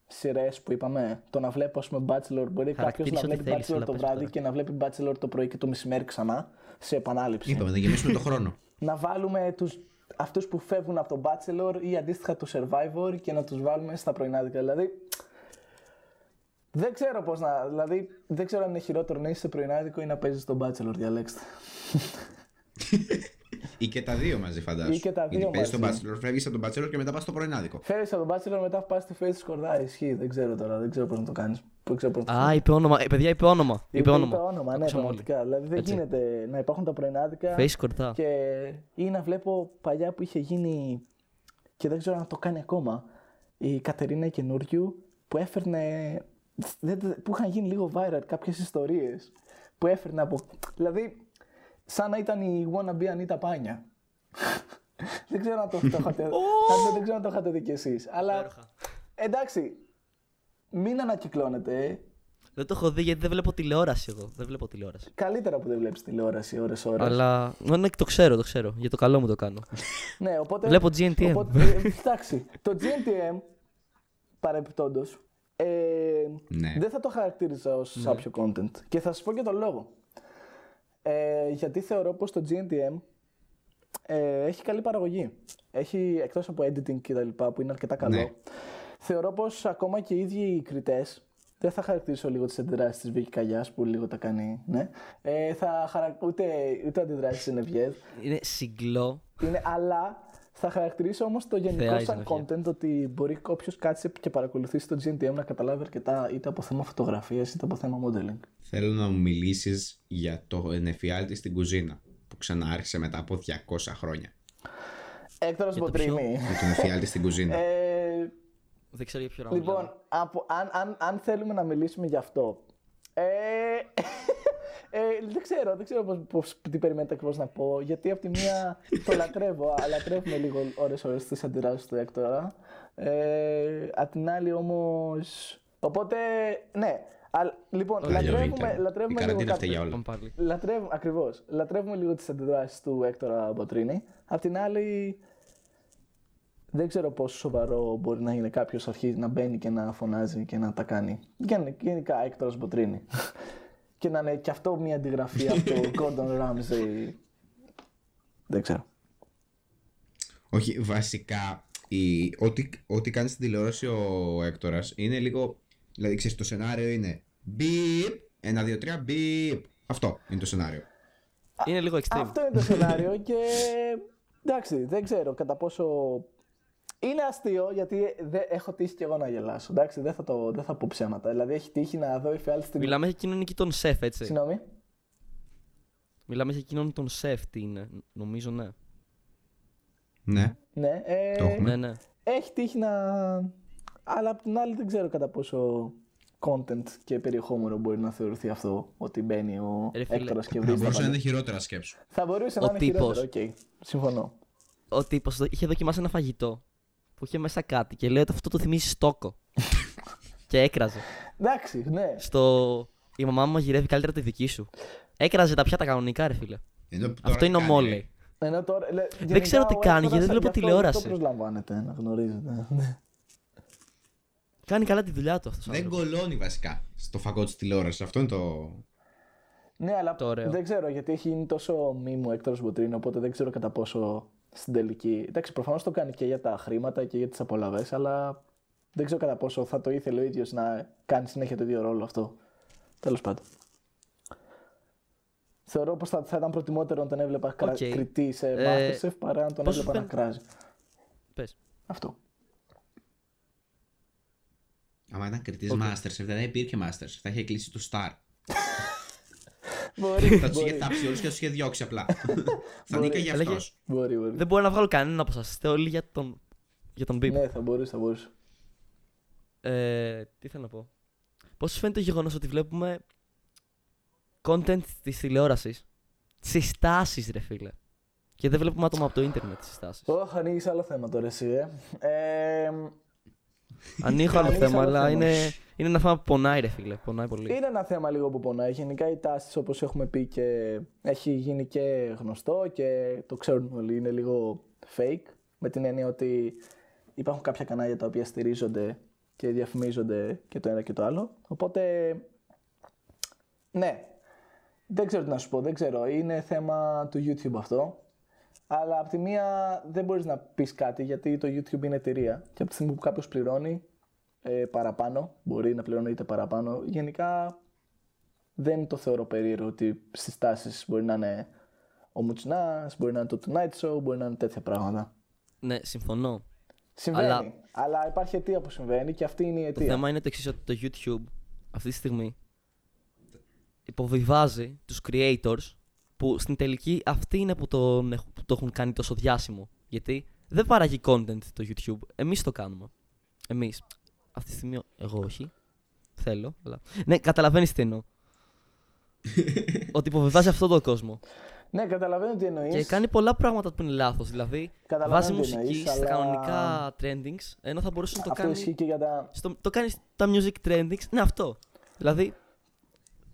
Speaker 3: σειρές που είπαμε. Το να βλέπω, ας πούμε, Bachelor. Μπορεί κάποιος
Speaker 2: Χαρακτήρισε
Speaker 3: να
Speaker 2: ό,τι
Speaker 3: βλέπει
Speaker 2: θέλεις,
Speaker 3: Bachelor
Speaker 2: αλλά
Speaker 3: το
Speaker 2: πες
Speaker 3: βράδυ
Speaker 2: τώρα.
Speaker 3: και να βλέπει Bachelor το πρωί και το μεσημέρι ξανά σε επανάληψη.
Speaker 4: Είπαμε να γεμίσουμε το χρόνο.
Speaker 3: να βάλουμε τους, αυτούς που φεύγουν από τον Bachelor ή αντίστοιχα τους Survivor και να τους βάλουμε στα πρωινάδικα. Δηλαδή, δεν ξέρω πώς να... Δηλαδή, δεν ξέρω αν είναι χειρότερο να είσαι σε πρωινάδικο ή να παίζεις στον Bachelor, διαλέξτε.
Speaker 4: Ή και τα δύο μαζί, φαντάζομαι.
Speaker 3: Ή και τα δύο
Speaker 4: Γιατί παίζεις τον
Speaker 3: μαζί.
Speaker 4: Bachelor, φεύγεις από τον Bachelor και μετά πας στο πρωινάδικο.
Speaker 3: Φέρεις από τον Bachelor, μετά πας στη face σκορδά. Ισχύει, δεν ξέρω τώρα, δεν ξέρω πώς να το κάνεις. Δεν ξέρω πώς να το
Speaker 2: Α, είπε όνομα. Ε, παιδιά, είπε όνομα. Είπε όνομα.
Speaker 3: Είπε όνομα, ναι,
Speaker 2: Ακούσαμε όλοι.
Speaker 3: πραγματικά. Δηλαδή δεν
Speaker 2: Έτσι.
Speaker 3: γίνεται να υπάρχουν τα πρωινάδικα
Speaker 2: Face κορτά.
Speaker 3: και ή να βλέπω παλιά που είχε γίνει και δεν ξέρω αν το κάνει ακόμα η Κατερίνα η καινούριου που έφερνε δεν- δεν- που είχαν γίνει λίγο viral κάποιες ιστορίες που έφερνε από δηλαδή σαν να ήταν η wannabe Ανίτα Πάνια δεν ξέρω αν το, το είχατε αν το- δεν ξέρω αν το είχατε δει κι εσείς αλλά
Speaker 2: Υπέροχα.
Speaker 3: εντάξει μην ανακυκλώνετε
Speaker 2: Δεν το έχω δει γιατί δεν βλέπω τηλεόραση εγώ. Δεν βλέπω τηλεόραση.
Speaker 3: καλύτερα που δεν βλέπεις τηλεόραση ώρες ώρες
Speaker 2: Αλλά. Ναι, ναι, το ξέρω, το ξέρω. Για το καλό μου το κάνω.
Speaker 3: Ναι, οπότε.
Speaker 2: Βλέπω GNTM.
Speaker 3: Οπότε, ε, εντάξει. Το GNTM, παρεμπιπτόντως, ε,
Speaker 4: Ναι.
Speaker 3: δεν θα το χαρακτήριζα ως σάπιο content. Και θα σας πω και τον λόγο. Ε, γιατί θεωρώ πως το GNTM ε, έχει καλή παραγωγή. Έχει, εκτός από editing και τα λοιπά, που είναι αρκετά καλό,
Speaker 4: Ναι.
Speaker 3: θεωρώ πως ακόμα και οι ίδιοι οι κριτές, δεν θα χαρακτηρίσω λίγο τις αντιδράσεις της Βίκη Καγιάς, που λίγο τα κάνει, ναι. Ε, θα χαρα... ούτε, ούτε αντιδράσεις είναι Ευνεβιέδ.
Speaker 2: Είναι συγκλό.
Speaker 3: Είναι, αλλά θα χαρακτηρίσω όμως το γενικό
Speaker 2: Θεά η
Speaker 3: σαν
Speaker 2: συνοχή.
Speaker 3: content ότι μπορεί όποιος κάτσει και παρακολουθήσει το GNTM να καταλάβει αρκετά είτε από θέμα φωτογραφίας είτε από θέμα modeling.
Speaker 4: Θέλω να μου μιλήσεις για το ενεφιάλτη στην κουζίνα που ξανάρχισε μετά από 200 χρόνια.
Speaker 3: Έκτορα
Speaker 2: Για το
Speaker 3: Μποτρίνη.
Speaker 4: Με τον εφιάλτη στην κουζίνα.
Speaker 3: Ε,
Speaker 2: Δεν ξέρω για ποιο ράμμα.
Speaker 3: λοιπόν, από, αν, αν, αν θέλουμε να μιλήσουμε γι' αυτό. Ε, ε, δεν ξέρω, δεν ξέρω πώς, πώς, τι περιμένετε ακριβώς να πω. Γιατί από τη μία το λατρεύω, α, λατρεύουμε λίγο ώρες-ώρες τις αντιδράσεις του Έκτορα. Ε, απ' την άλλη όμως... Οπότε, ναι. Α, λοιπόν,
Speaker 4: Παλιό
Speaker 3: λατρεύουμε,
Speaker 4: ίντερνετ. Η
Speaker 3: λατρεύουμε λίγο
Speaker 4: καραντίνα φταίει για
Speaker 3: κάποιες-
Speaker 4: όλα.
Speaker 2: Πάμε πάλι.
Speaker 3: Λατρεύουμε, ακριβώς. Λατρεύουμε λίγο τις αντιδράσεις του Έκτορα Μποτρίνη. Απ' την άλλη, δεν ξέρω πόσο σοβαρό μπορεί να είναι κάποιος αρχίζει να μπαίνει και να φωνάζει και να τα κάνει. Γεν- Γενικά, Έκτορας Μποτρίνη. Και να είναι και αυτό μια αντιγραφή από το Gordon Ramsay. Δεν ξέρω.
Speaker 4: Όχι, βασικά, η, ό,τι, ό,τι κάνει στην τηλεόραση ο Έκτορας είναι λίγο. Δηλαδή, ξέρεις, το σενάριο είναι μπιπ, ένα, δύο, τρία, μπιπ. Αυτό είναι το σενάριο.
Speaker 2: Είναι λίγο extreme.
Speaker 3: Αυτό είναι το σενάριο και εντάξει, δεν ξέρω κατά πόσο. Είναι αστείο γιατί δεν έχω τύχει και εγώ να γελάσω. Εντάξει, δεν θα, το, δεν θα πω ψέματα. Δηλαδή έχει τύχει να δω εφιάλτη στην.
Speaker 2: Μιλάμε για εκείνον εκεί τον σεφ, έτσι.
Speaker 3: Συγγνώμη.
Speaker 2: Μιλάμε για εκείνον τον σεφ, τι είναι. Νομίζω, ναι.
Speaker 4: Ναι.
Speaker 3: Ναι, ε,
Speaker 4: Το έχουμε.
Speaker 2: Ναι, ναι.
Speaker 3: έχει τύχει να. Αλλά απ' την άλλη δεν ξέρω κατά πόσο content και περιεχόμενο μπορεί να θεωρηθεί αυτό ότι μπαίνει ο
Speaker 2: Ρε φίλε,
Speaker 3: Έκτορας και
Speaker 4: Θα
Speaker 3: βρίζει. τα
Speaker 4: μπορούσε να
Speaker 3: πάντα.
Speaker 4: είναι χειρότερα σκέψου.
Speaker 3: Θα μπορούσε
Speaker 2: Ο
Speaker 3: να είναι
Speaker 2: τύπος.
Speaker 3: χειρότερο, οκ. Συμφωνώ.
Speaker 2: Ο τύπος είχε δοκιμάσει ένα φαγητό που είχε μέσα κάτι και λέει ότι αυτό το θυμίζει στόκο. και έκραζε.
Speaker 3: Εντάξει, ναι.
Speaker 2: Στο. Η μαμά μου μαγειρεύει καλύτερα τη δική σου. Έκραζε τα πιάτα κανονικά, ρε φίλε.
Speaker 4: Ενώ τώρα
Speaker 2: Αυτό είναι ο
Speaker 4: κάνει-
Speaker 2: Μόλι.
Speaker 3: Ενώ τώρα, λέ, γενικά
Speaker 2: ξέρω τι
Speaker 3: ο
Speaker 2: κάνει, γιατί
Speaker 3: Έκτορας
Speaker 2: δεν βλέπω
Speaker 3: γι' αυτό-
Speaker 2: τηλεόραση.
Speaker 3: Αυτό προσλαμβάνεται, να γνωρίζετε. Ναι.
Speaker 2: Κάνει καλά τη δουλειά του αυτός.
Speaker 4: Δεν κολώνει βασικά στο φαγό της τηλεόρασης. Αυτό είναι το.
Speaker 3: Ναι, αλλά
Speaker 2: Το ωραίο.
Speaker 3: δεν ξέρω γιατί έχει γίνει τόσο μήμο Έκτορας Μποτρίνο, οπότε δεν ξέρω κατά πόσο στην τελική. Εντάξει, προφανώς το κάνει και για τα χρήματα και για τις απολαυές, αλλά δεν ξέρω κατά πόσο θα το ήθελε ο ίδιος να κάνει συνέχεια το ίδιο ρόλο αυτό. Τέλος πάντων. Θεωρώ πως θα, θα ήταν προτιμότερο να τον έβλεπα κρα...
Speaker 2: Οκ.
Speaker 3: κριτή σε
Speaker 2: Ε,
Speaker 3: Masterchef παρά να τον
Speaker 2: πώς σου
Speaker 3: έβλεπα να
Speaker 2: φαίνεται-
Speaker 3: κράζει.
Speaker 2: Πες.
Speaker 3: Αυτό.
Speaker 4: Άμα ήταν κριτής
Speaker 2: Οκ.
Speaker 4: Masterchef, δεν θα υπήρχε Masterchef. Θα είχε κλείσει το Star.
Speaker 3: Μπορεί,
Speaker 4: θα τους είχε
Speaker 3: μπορεί,
Speaker 4: θάψει όλους και θα τους είχε διώξει απλά. θα
Speaker 3: Μπορεί.
Speaker 4: νίκαγε
Speaker 2: Έλεγε-
Speaker 4: αυτός.
Speaker 3: μπορεί, μπορεί.
Speaker 2: Δεν μπορώ να βγάλω κανέναν από εσά. Είστε όλοι για τον, για τον Μπίπ.
Speaker 3: Ναι, θα μπορούσε, θα μπορούσε.
Speaker 2: Ε, τι θέλω να πω. Πώς σου φαίνεται το γεγονός ότι βλέπουμε content της τηλεόρασης; Συστάσεις, ρε φίλε. Και δεν βλέπουμε άτομα από το ίντερνετ συστάσεις.
Speaker 3: Ωχ, ανοίγεις άλλο θέμα τώρα εσύ, ε. ε
Speaker 2: Ανοίγω άλλο
Speaker 3: Ανοίγεις
Speaker 2: θέμα,
Speaker 3: άλλο
Speaker 2: αλλά
Speaker 3: θέμα.
Speaker 2: είναι, είναι ένα θέμα που πονάει, ρε φίλε. Πονάει πολύ.
Speaker 3: Είναι ένα θέμα λίγο που πονάει. Γενικά οι τάσεις, όπως έχουμε πει και έχει γίνει και γνωστό και το ξέρουν όλοι, είναι λίγο fake. Με την έννοια ότι υπάρχουν κάποια κανάλια τα οποία στηρίζονται και διαφημίζονται και το ένα και το άλλο. Οπότε, ναι, δεν ξέρω τι να σου πω, δεν ξέρω. Είναι θέμα του YouTube αυτό. Αλλά από τη μία δεν μπορείς να πεις κάτι γιατί το YouTube είναι εταιρεία και από τη στιγμή που κάποιος πληρώνει ε, παραπάνω, μπορεί να πληρώνει είτε παραπάνω, γενικά δεν το θεωρώ περίεργο ότι στις τάσεις μπορεί να είναι ο Μουτσνάς, μπορεί να είναι το Tonight Show, μπορεί να είναι τέτοια πράγματα.
Speaker 2: Ναι, συμφωνώ.
Speaker 3: Συμβαίνει, αλλά,
Speaker 2: Αλλά-
Speaker 3: υπάρχει αιτία που συμβαίνει και αυτή είναι η
Speaker 2: Το
Speaker 3: αιτία.
Speaker 2: θέμα είναι το εξής ότι το YouTube αυτή τη στιγμή υποβιβάζει τους creators που στην τελική αυτοί είναι που, τον, έχ- που το έχουν κάνει τόσο διάσημο. Γιατί δεν παράγει content το YouTube. Εμείς το κάνουμε. Εμείς. Αυτή τη στιγμή εγώ όχι. Θέλω, αλλά... Ναι, καταλαβαίνεις τι εννοώ. ότι υποβιβάζει αυτόν τον κόσμο.
Speaker 3: Ναι, καταλαβαίνω τι εννοείς.
Speaker 2: Και κάνει πολλά πράγματα που είναι λάθος. Δηλαδή,
Speaker 3: Καταλαβαίνω
Speaker 2: βάζει
Speaker 3: τι
Speaker 2: μουσική
Speaker 3: εννοείς,
Speaker 2: στα
Speaker 3: αλλά-
Speaker 2: κανονικά trendings, ενώ θα μπορούσε να το
Speaker 3: Αυτό
Speaker 2: κάνει
Speaker 3: ισχύει και για τα...
Speaker 2: στο, το κάνεις στα music trendings. Ναι, αυτό. Δηλαδή,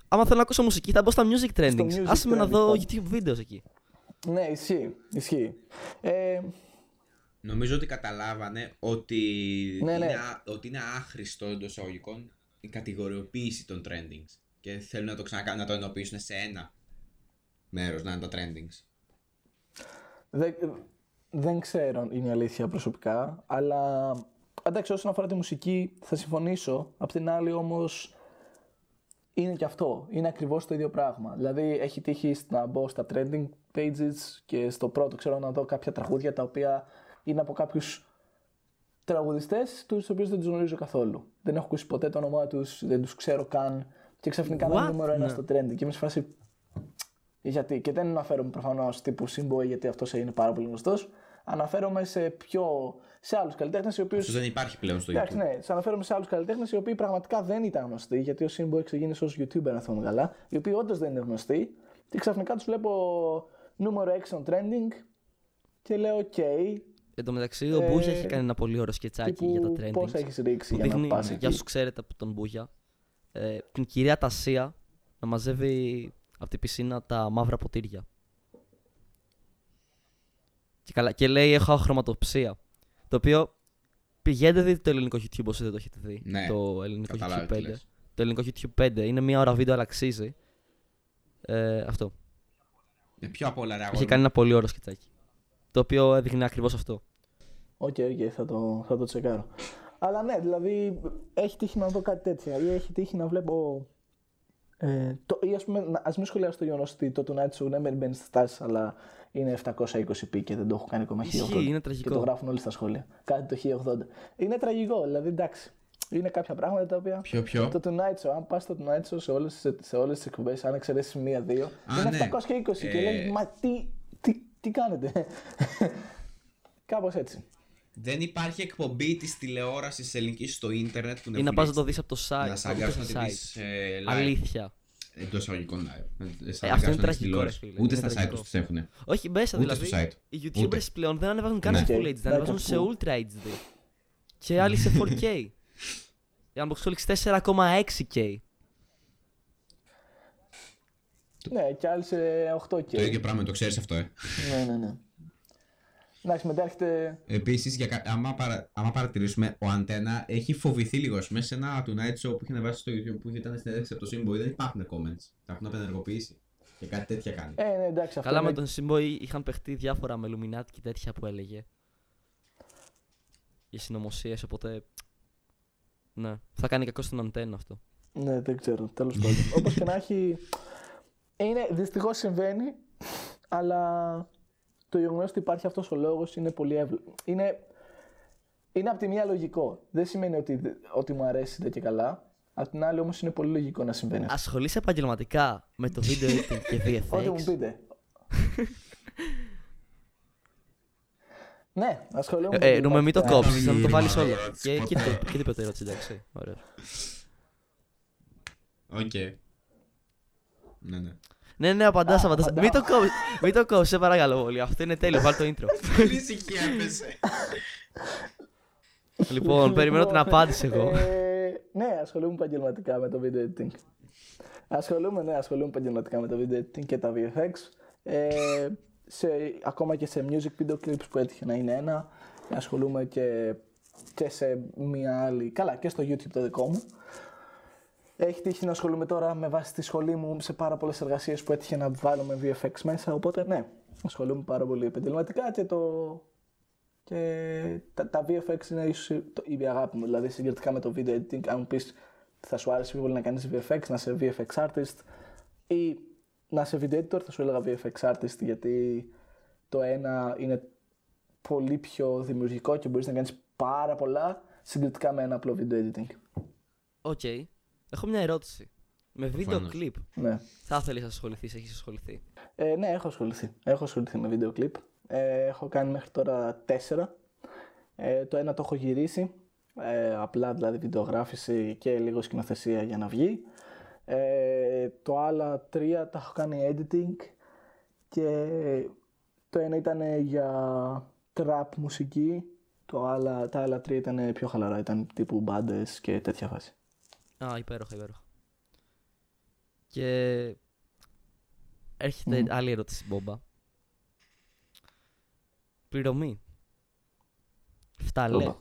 Speaker 2: άμα θέλω να ακούσω μουσική, θα μπω στα music trendings.
Speaker 3: music
Speaker 2: Άσε με να
Speaker 3: trending,
Speaker 2: δω
Speaker 3: πάμε.
Speaker 2: YouTube videos εκεί.
Speaker 3: Ναι, ισχύει, ισχύει. Ε,
Speaker 4: Νομίζω ότι καταλάβανε ότι,
Speaker 3: Ναι, ναι.
Speaker 4: είναι, α- ότι είναι άχρηστο εντός εισαγωγικών η κατηγοριοποίηση των trendings. Και θέλουν να το ξανακάνουν να το ενοποιήσουν σε ένα μέρος να είναι τα trendings.
Speaker 3: Δεν, δεν ξέρω είναι η αλήθεια προσωπικά, αλλά εντάξει όσον αφορά τη μουσική θα συμφωνήσω. Απ' την άλλη όμως είναι και αυτό, είναι ακριβώς το ίδιο πράγμα. Δηλαδή έχει τύχει να μπω στα trending pages και στο πρώτο ξέρω να δω κάποια τραγούδια τα οποία είναι από κάποιους τραγουδιστές τους οποίους δεν τους γνωρίζω καθόλου. Δεν έχω ακούσει ποτέ το όνομά τους, δεν τους ξέρω καν και ξαφνικά να είναι
Speaker 2: What?
Speaker 3: νούμερο ένα
Speaker 2: Ναι.
Speaker 3: στο trending και είμαι σε φάση γιατί, και δεν αναφέρομαι προφανώς τύπου Simboy γιατί αυτός είναι πάρα πολύ γνωστός, Αναφέρομαι σε πιο. σε άλλους καλλιτέχνες οι οποίοι.
Speaker 4: Αυτός δεν υπάρχει πλέον στο
Speaker 3: Εντάξει,
Speaker 4: YouTube.
Speaker 3: ναι, σε αναφέρομαι σε άλλους καλλιτέχνες οι οποίοι πραγματικά δεν ήταν γνωστοί, γιατί ο Σύμπο ξεκίνησε ως YouTuber, αν θυμάμαι καλά, οι οποίοι όντως δεν είναι γνωστοί, και ξαφνικά τους βλέπω νούμερο 6 on trending και λέω: OK,
Speaker 2: Εν τω μεταξύ, ο
Speaker 3: Ε,
Speaker 2: Μπούγια έχει κάνει ένα πολύ ωραίο σκετσάκι
Speaker 3: τύπου
Speaker 2: για τα trending.
Speaker 3: πώς έχεις ρίξει
Speaker 2: που
Speaker 3: για να
Speaker 2: δείχνει,
Speaker 3: πας
Speaker 2: για
Speaker 3: εκεί;
Speaker 2: όσου ξέρετε από τον Μπούγια, ε, την κυρία Τασία να μαζεύει από την πισίνα τα μαύρα ποτήρια. Και, καλά, και λέει: Έχω χρωματοψία. Το οποίο πηγαίνετε δείτε το ελληνικό YouTube όσοι δεν το έχετε δει.
Speaker 4: Ναι,
Speaker 2: το ελληνικό
Speaker 4: καταλάβει
Speaker 2: YouTube
Speaker 4: τι
Speaker 2: 5.
Speaker 4: λες.
Speaker 2: Το ελληνικό YouTube 5 είναι μία ώρα βίντεο, αλλά αξίζει. Ε, αυτό.
Speaker 4: Ε, πιο απ' όλα, ρε αγόρι
Speaker 2: Είχε
Speaker 4: μου.
Speaker 2: κάνει ένα πολύ ωραίο σκετσάκι. Το οποίο έδειχνε ακριβώς αυτό.
Speaker 3: Οκ, οκ, θα, το, θα το τσεκάρω. Αλλά ναι, δηλαδή έχει τύχει να δω κάτι τέτοια ή έχει τύχει να βλέπω. Ε, το, ή ας πούμε, να- ας μην σχολιάσω το γεγονός ότι το Tonight Show ναι, μεν μπαίνει στι τάσει, αλλά είναι 720p και δεν το έχω κάνει ακόμα
Speaker 2: Ισχύει,
Speaker 3: 1080.
Speaker 2: είναι
Speaker 3: Και
Speaker 2: τραγικό.
Speaker 3: το γράφουν όλοι στα σχόλια. Κάτι το 1080. Είναι τραγικό, δηλαδή εντάξει. Είναι κάποια πράγματα τα οποία.
Speaker 4: Ποιο, ποιο.
Speaker 3: Το Tonight Show, αν πας στο Tonight Show σε όλες σε όλες τις εκπομπές, αν εξαιρέσεις μία-δύο,
Speaker 4: Α,
Speaker 3: είναι
Speaker 4: ναι.
Speaker 3: 720 και
Speaker 4: Ε,
Speaker 3: λέει Μα τι, τι, τι κάνετε. Κάπως έτσι.
Speaker 4: Δεν υπάρχει εκπομπή της τηλεόρασης ελληνικής στο ίντερνετ που
Speaker 2: Ή να πας να το δεις από το site.
Speaker 4: Να
Speaker 2: από
Speaker 4: σ'
Speaker 2: το
Speaker 4: αγκάσουν να τη
Speaker 2: site.
Speaker 4: δεις ε, live.
Speaker 2: Αλήθεια.
Speaker 4: Εντός εισαγωγικών live. Ε, σ'
Speaker 2: Ε, αυτό είναι
Speaker 4: αναγκάσουν να δεις
Speaker 2: τραγικό,
Speaker 4: τηλεόραση.
Speaker 2: ρε φίλε.
Speaker 4: Ούτε
Speaker 2: Είναι
Speaker 4: στα site
Speaker 2: τραγικό.
Speaker 4: τους τι έχουν.
Speaker 2: Όχι, μέσα
Speaker 4: Ούτε
Speaker 2: δηλαδή.
Speaker 4: στο site.
Speaker 2: Οι
Speaker 4: Ούτε.
Speaker 2: YouTubers πλέον δεν ανεβάζουν καν
Speaker 4: Ναι.
Speaker 2: σε Full
Speaker 3: Οκ,
Speaker 2: HD, δεν
Speaker 3: ναι,
Speaker 2: ανεβάζουν σε
Speaker 3: κακό.
Speaker 2: Ultra HD. Και άλλοι σε 4K. Οι Unboxholics 4,6K.
Speaker 3: Ναι, και άλλοι σε 8K.
Speaker 4: Το ίδιο πράγμα, το ξέρεις αυτό, ε.
Speaker 3: Ναι, ναι, ναι. Εντάξει, μετά έρχεται.
Speaker 4: Επίσης, άμα, παρα, άμα παρατηρήσουμε, ο Αντένα έχει φοβηθεί λίγο. Ας πούμε, σε ένα Tonight Show που είχε ανεβάσει στο YouTube που ήταν συνέντευξη από το Simboy, δεν υπάρχουν comments. Τα έχουν απενεργοποιήσει. Και κάτι τέτοια κάνει.
Speaker 3: Ε, ναι, εντάξει, αυτό
Speaker 2: Καλά,
Speaker 3: είναι...
Speaker 2: με τον Simboy είχαν παιχτεί διάφορα με Illuminati και τέτοια που έλεγε. Για συνωμοσίες, οπότε. Ναι, θα κάνει κακό στην αντένα αυτό.
Speaker 3: Ναι, δεν ξέρω, τέλος πάντων. Όπως και να έχει... Είναι, δυστυχώς συμβαίνει, αλλά το γεγονός ότι υπάρχει αυτός ο λόγος είναι πολύ εύλογο. Είναι, είναι από τη μία λογικό. Δεν σημαίνει ότι, ότι μου αρέσει δεν και καλά. Απ' την άλλη όμως είναι πολύ λογικό να συμβαίνει αυτό.
Speaker 2: Ασχολείσαι επαγγελματικά με το video editing και
Speaker 3: Ό,τι μου
Speaker 2: VFX.
Speaker 3: πείτε. ναι, ασχολούμαι.
Speaker 2: Ε, ε, Νούμε, μην το
Speaker 3: επαγγελματικά.
Speaker 2: κόψει, να το βάλεις
Speaker 4: Ωραία
Speaker 2: όλο.
Speaker 4: ερώτηση,
Speaker 2: Και
Speaker 4: ποτέ.
Speaker 2: εκεί το- εκεί την πρώτη ερώτηση, εντάξει. Ωραίο.
Speaker 4: Οκ. Ναι, ναι.
Speaker 2: Ναι, ναι, απαντά, απαντά.
Speaker 3: απαντάω.
Speaker 2: Μην το κόψει, μην το κόψεις, σε παρακαλώ πολύ. Αυτό είναι τέλειο, βάλει το intro.
Speaker 4: Πολύ ησυχία έπεσε.
Speaker 2: λοιπόν, περιμένω την απάντηση εγώ.
Speaker 3: Ε, ναι, ασχολούμαι επαγγελματικά με το video editing. Ασχολούμαι, ναι, ασχολούμαι επαγγελματικά με το video editing και τα VFX. Ε, σε, ακόμα και σε music video clips που έτυχε να είναι ένα. Ασχολούμαι και, και σε μία άλλη. Καλά, και στο YouTube το δικό μου. Έχει τύχει να ασχολούμαι τώρα με βάση τη σχολή μου σε πάρα πολλές εργασίες που έτυχε να βάλουμε VFX μέσα. Οπότε, ναι, ασχολούμαι πάρα πολύ επαγγελματικά και το, και τα, τα VFX είναι ίσως το- η αγάπη μου. Δηλαδή συγκριτικά με το video editing, αν μου πεις θα σου άρεσε πιο πολύ να κάνεις VFX, να είσαι VFX artist ή να είσαι video editor, θα σου έλεγα VFX artist γιατί το ένα είναι πολύ πιο δημιουργικό και μπορείς να κάνεις πάρα πολλά συγκριτικά με ένα απλό video editing.
Speaker 2: Οκ. Έχω μια ερώτηση. Με βίντεο
Speaker 4: Προφανώς.
Speaker 2: κλιπ,
Speaker 3: Ναι.
Speaker 2: θα ήθελε να ασχοληθείς, έχεις ασχοληθεί;
Speaker 3: Ε, ναι, έχω ασχοληθεί. Έχω ασχοληθεί με βίντεο κλιπ. Ε, έχω κάνει μέχρι τώρα τέσσερα. Ε, το ένα το έχω γυρίσει. Ε, απλά δηλαδή βιντεογράφηση και λίγο σκηνοθεσία για να βγει. Ε, το άλλα τρία τα έχω κάνει editing και το ένα ήταν για trap μουσική. Το άλλα, τα άλλα τρία ήταν πιο χαλαρά, ήταν τύπου μπάντες και τέτοια φάση.
Speaker 2: Α, υπέροχα, υπέροχα. Και έρχεται άλλη ερώτηση, Μπόμπα. Πληρωμή. Φταλέ.
Speaker 3: Όπα.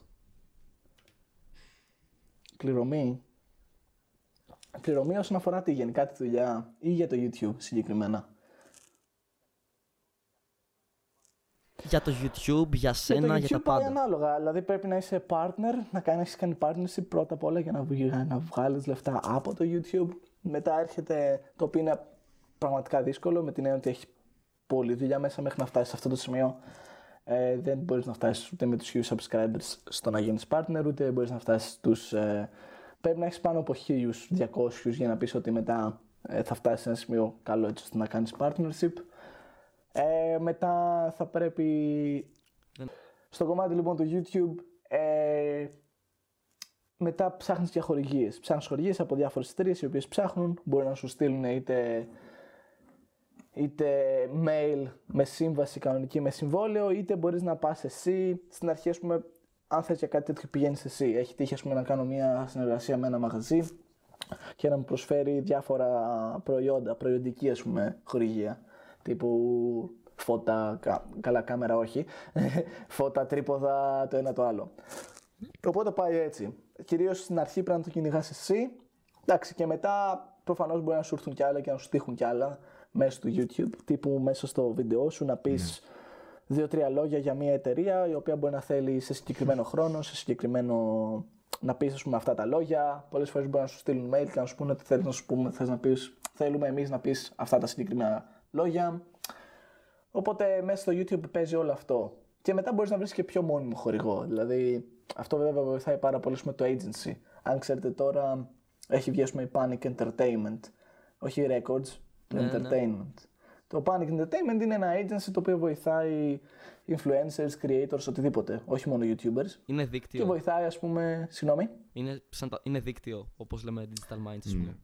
Speaker 3: Πληρωμή. Πληρωμή όσον αφορά τη γενικά τη δουλειά ή για το YouTube συγκεκριμένα.
Speaker 2: Για το YouTube, για σένα,
Speaker 3: το
Speaker 2: για, τα
Speaker 3: YouTube πάει
Speaker 2: πάντα.
Speaker 3: ανάλογα. Δηλαδή πρέπει να είσαι partner, να κάνεις κάνει partnership πρώτα απ' όλα για να, βγει- να βγάλεις λεφτά από το YouTube. Μετά έρχεται το οποίο είναι πραγματικά δύσκολο με την έννοια ότι έχεις πολλή δουλειά μέσα μέχρι να φτάσεις σε αυτό το σημείο. Ε, δεν μπορείς να φτάσεις ούτε με τους huge subscribers στο να γίνεις partner, ούτε μπορείς να φτάσεις στους... Ε, πρέπει να έχεις πάνω από 1200 για να πεις ότι μετά ε, θα φτάσεις σε ένα σημείο καλό έτσι ώστε να κάνεις partnership. Ε, μετά θα πρέπει Στο κομμάτι λοιπόν του YouTube, ε, μετά ψάχνεις για χορηγίες. Ψάχνεις χορηγίες από διάφορες εταιρείες οι οποίες ψάχνουν, μπορεί να σου στείλουν είτε, είτε mail με σύμβαση κανονική με συμβόλαιο, είτε μπορείς να πας εσύ. Στην αρχή, ας πούμε, αν θες για κάτι τέτοιο πηγαίνεις εσύ. Έχει τύχει ας πούμε, να κάνω μια συνεργασία με ένα μαγαζί και να μου προσφέρει διάφορα προϊόντα, προϊόντική ας πούμε χορηγία. Τύπου φώτα, κα- καλά κάμερα όχι, φώτα, τρίποδα, το ένα το άλλο. Οπότε πάει έτσι. Κυρίως στην αρχή πρέπει να το κυνηγάς εσύ. Εντάξει, και μετά προφανώς μπορεί να σου έρθουν κι άλλα και να σου τύχουν κι άλλα μέσω του YouTube. Τύπου μέσα στο βίντεο σου να πεις δύο-τρία λόγια για μια εταιρεία η οποία μπορεί να θέλει σε συγκεκριμένο χρόνο, σε συγκεκριμένο. να πεις πούμε αυτά τα λόγια. Πολλές φορές μπορεί να σου στείλουν mail και να σου πούνε ότι θέλεις να σου πούμε, θες να πεις, θέλουμε εμείς να πεις αυτά τα συγκεκριμένα λόγια. Οπότε μέσα στο YouTube παίζει όλο αυτό. Και μετά μπορείς να βρεις και πιο μόνιμο χορηγό. Δηλαδή, αυτό βέβαια βοηθάει πάρα πολύ με το agency. Αν ξέρετε τώρα, έχει βγει ας πούμε, η Panic Entertainment. Όχι Records, το
Speaker 2: Ναι, ναι.
Speaker 3: Entertainment. Το Panic Entertainment είναι ένα agency το οποίο βοηθάει influencers, creators, οτιδήποτε. Όχι μόνο YouTubers.
Speaker 2: Είναι
Speaker 3: Και
Speaker 2: δίκτυο.
Speaker 3: βοηθάει, ας πούμε. Συγγνώμη.
Speaker 2: Είναι, σαν τα- είναι δίκτυο, όπως λέμε Digital Minds, ας πούμε.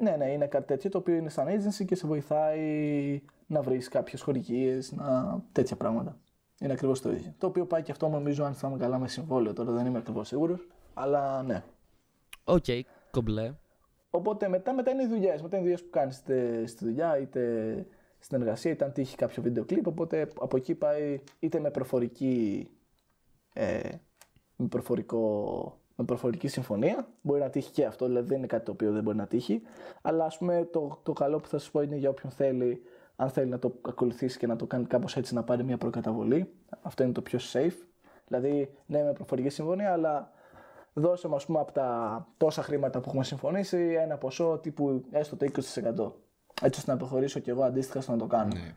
Speaker 3: Ναι, ναι, είναι κάτι τέτοιο το οποίο είναι σαν agency και σε βοηθάει να βρεις κάποιες χορηγίες, να... τέτοια πράγματα. Είναι ακριβώς το ίδιο. Το οποίο πάει και αυτό νομίζω αν θυμάμαι καλά με συμβόλαιο. Τώρα δεν είμαι ακριβώς σίγουρος. Αλλά ναι.
Speaker 2: Οκ, κομπλέ.
Speaker 3: Οπότε μετά, μετά είναι οι δουλειές. Μετά είναι οι δουλειές που κάνεις είτε στη δουλειά είτε στην εργασία, είτε αν τύχει κάποιο βίντεο κλιπ. Οπότε από εκεί πάει είτε με προφορική. Ε, με, προφορικό, με προφορική συμφωνία. Μπορεί να τύχει και αυτό, δηλαδή δεν είναι κάτι το οποίο δεν μπορεί να τύχει. Αλλά ας πούμε το, το καλό που θα σα πω είναι για όποιον θέλει, αν θέλει να το ακολουθήσει και να το κάνει κάπως έτσι να πάρει μια προκαταβολή. Αυτό είναι το πιο safe. Δηλαδή, ναι, με προφορική συμφωνία, αλλά δώσε μου ας πούμε από τα τόσα χρήματα που έχουμε συμφωνήσει ένα ποσό τύπου έστω το 20%. Έτσι ώστε να προχωρήσω κι εγώ αντίστοιχα στο να το κάνω.
Speaker 4: Ναι.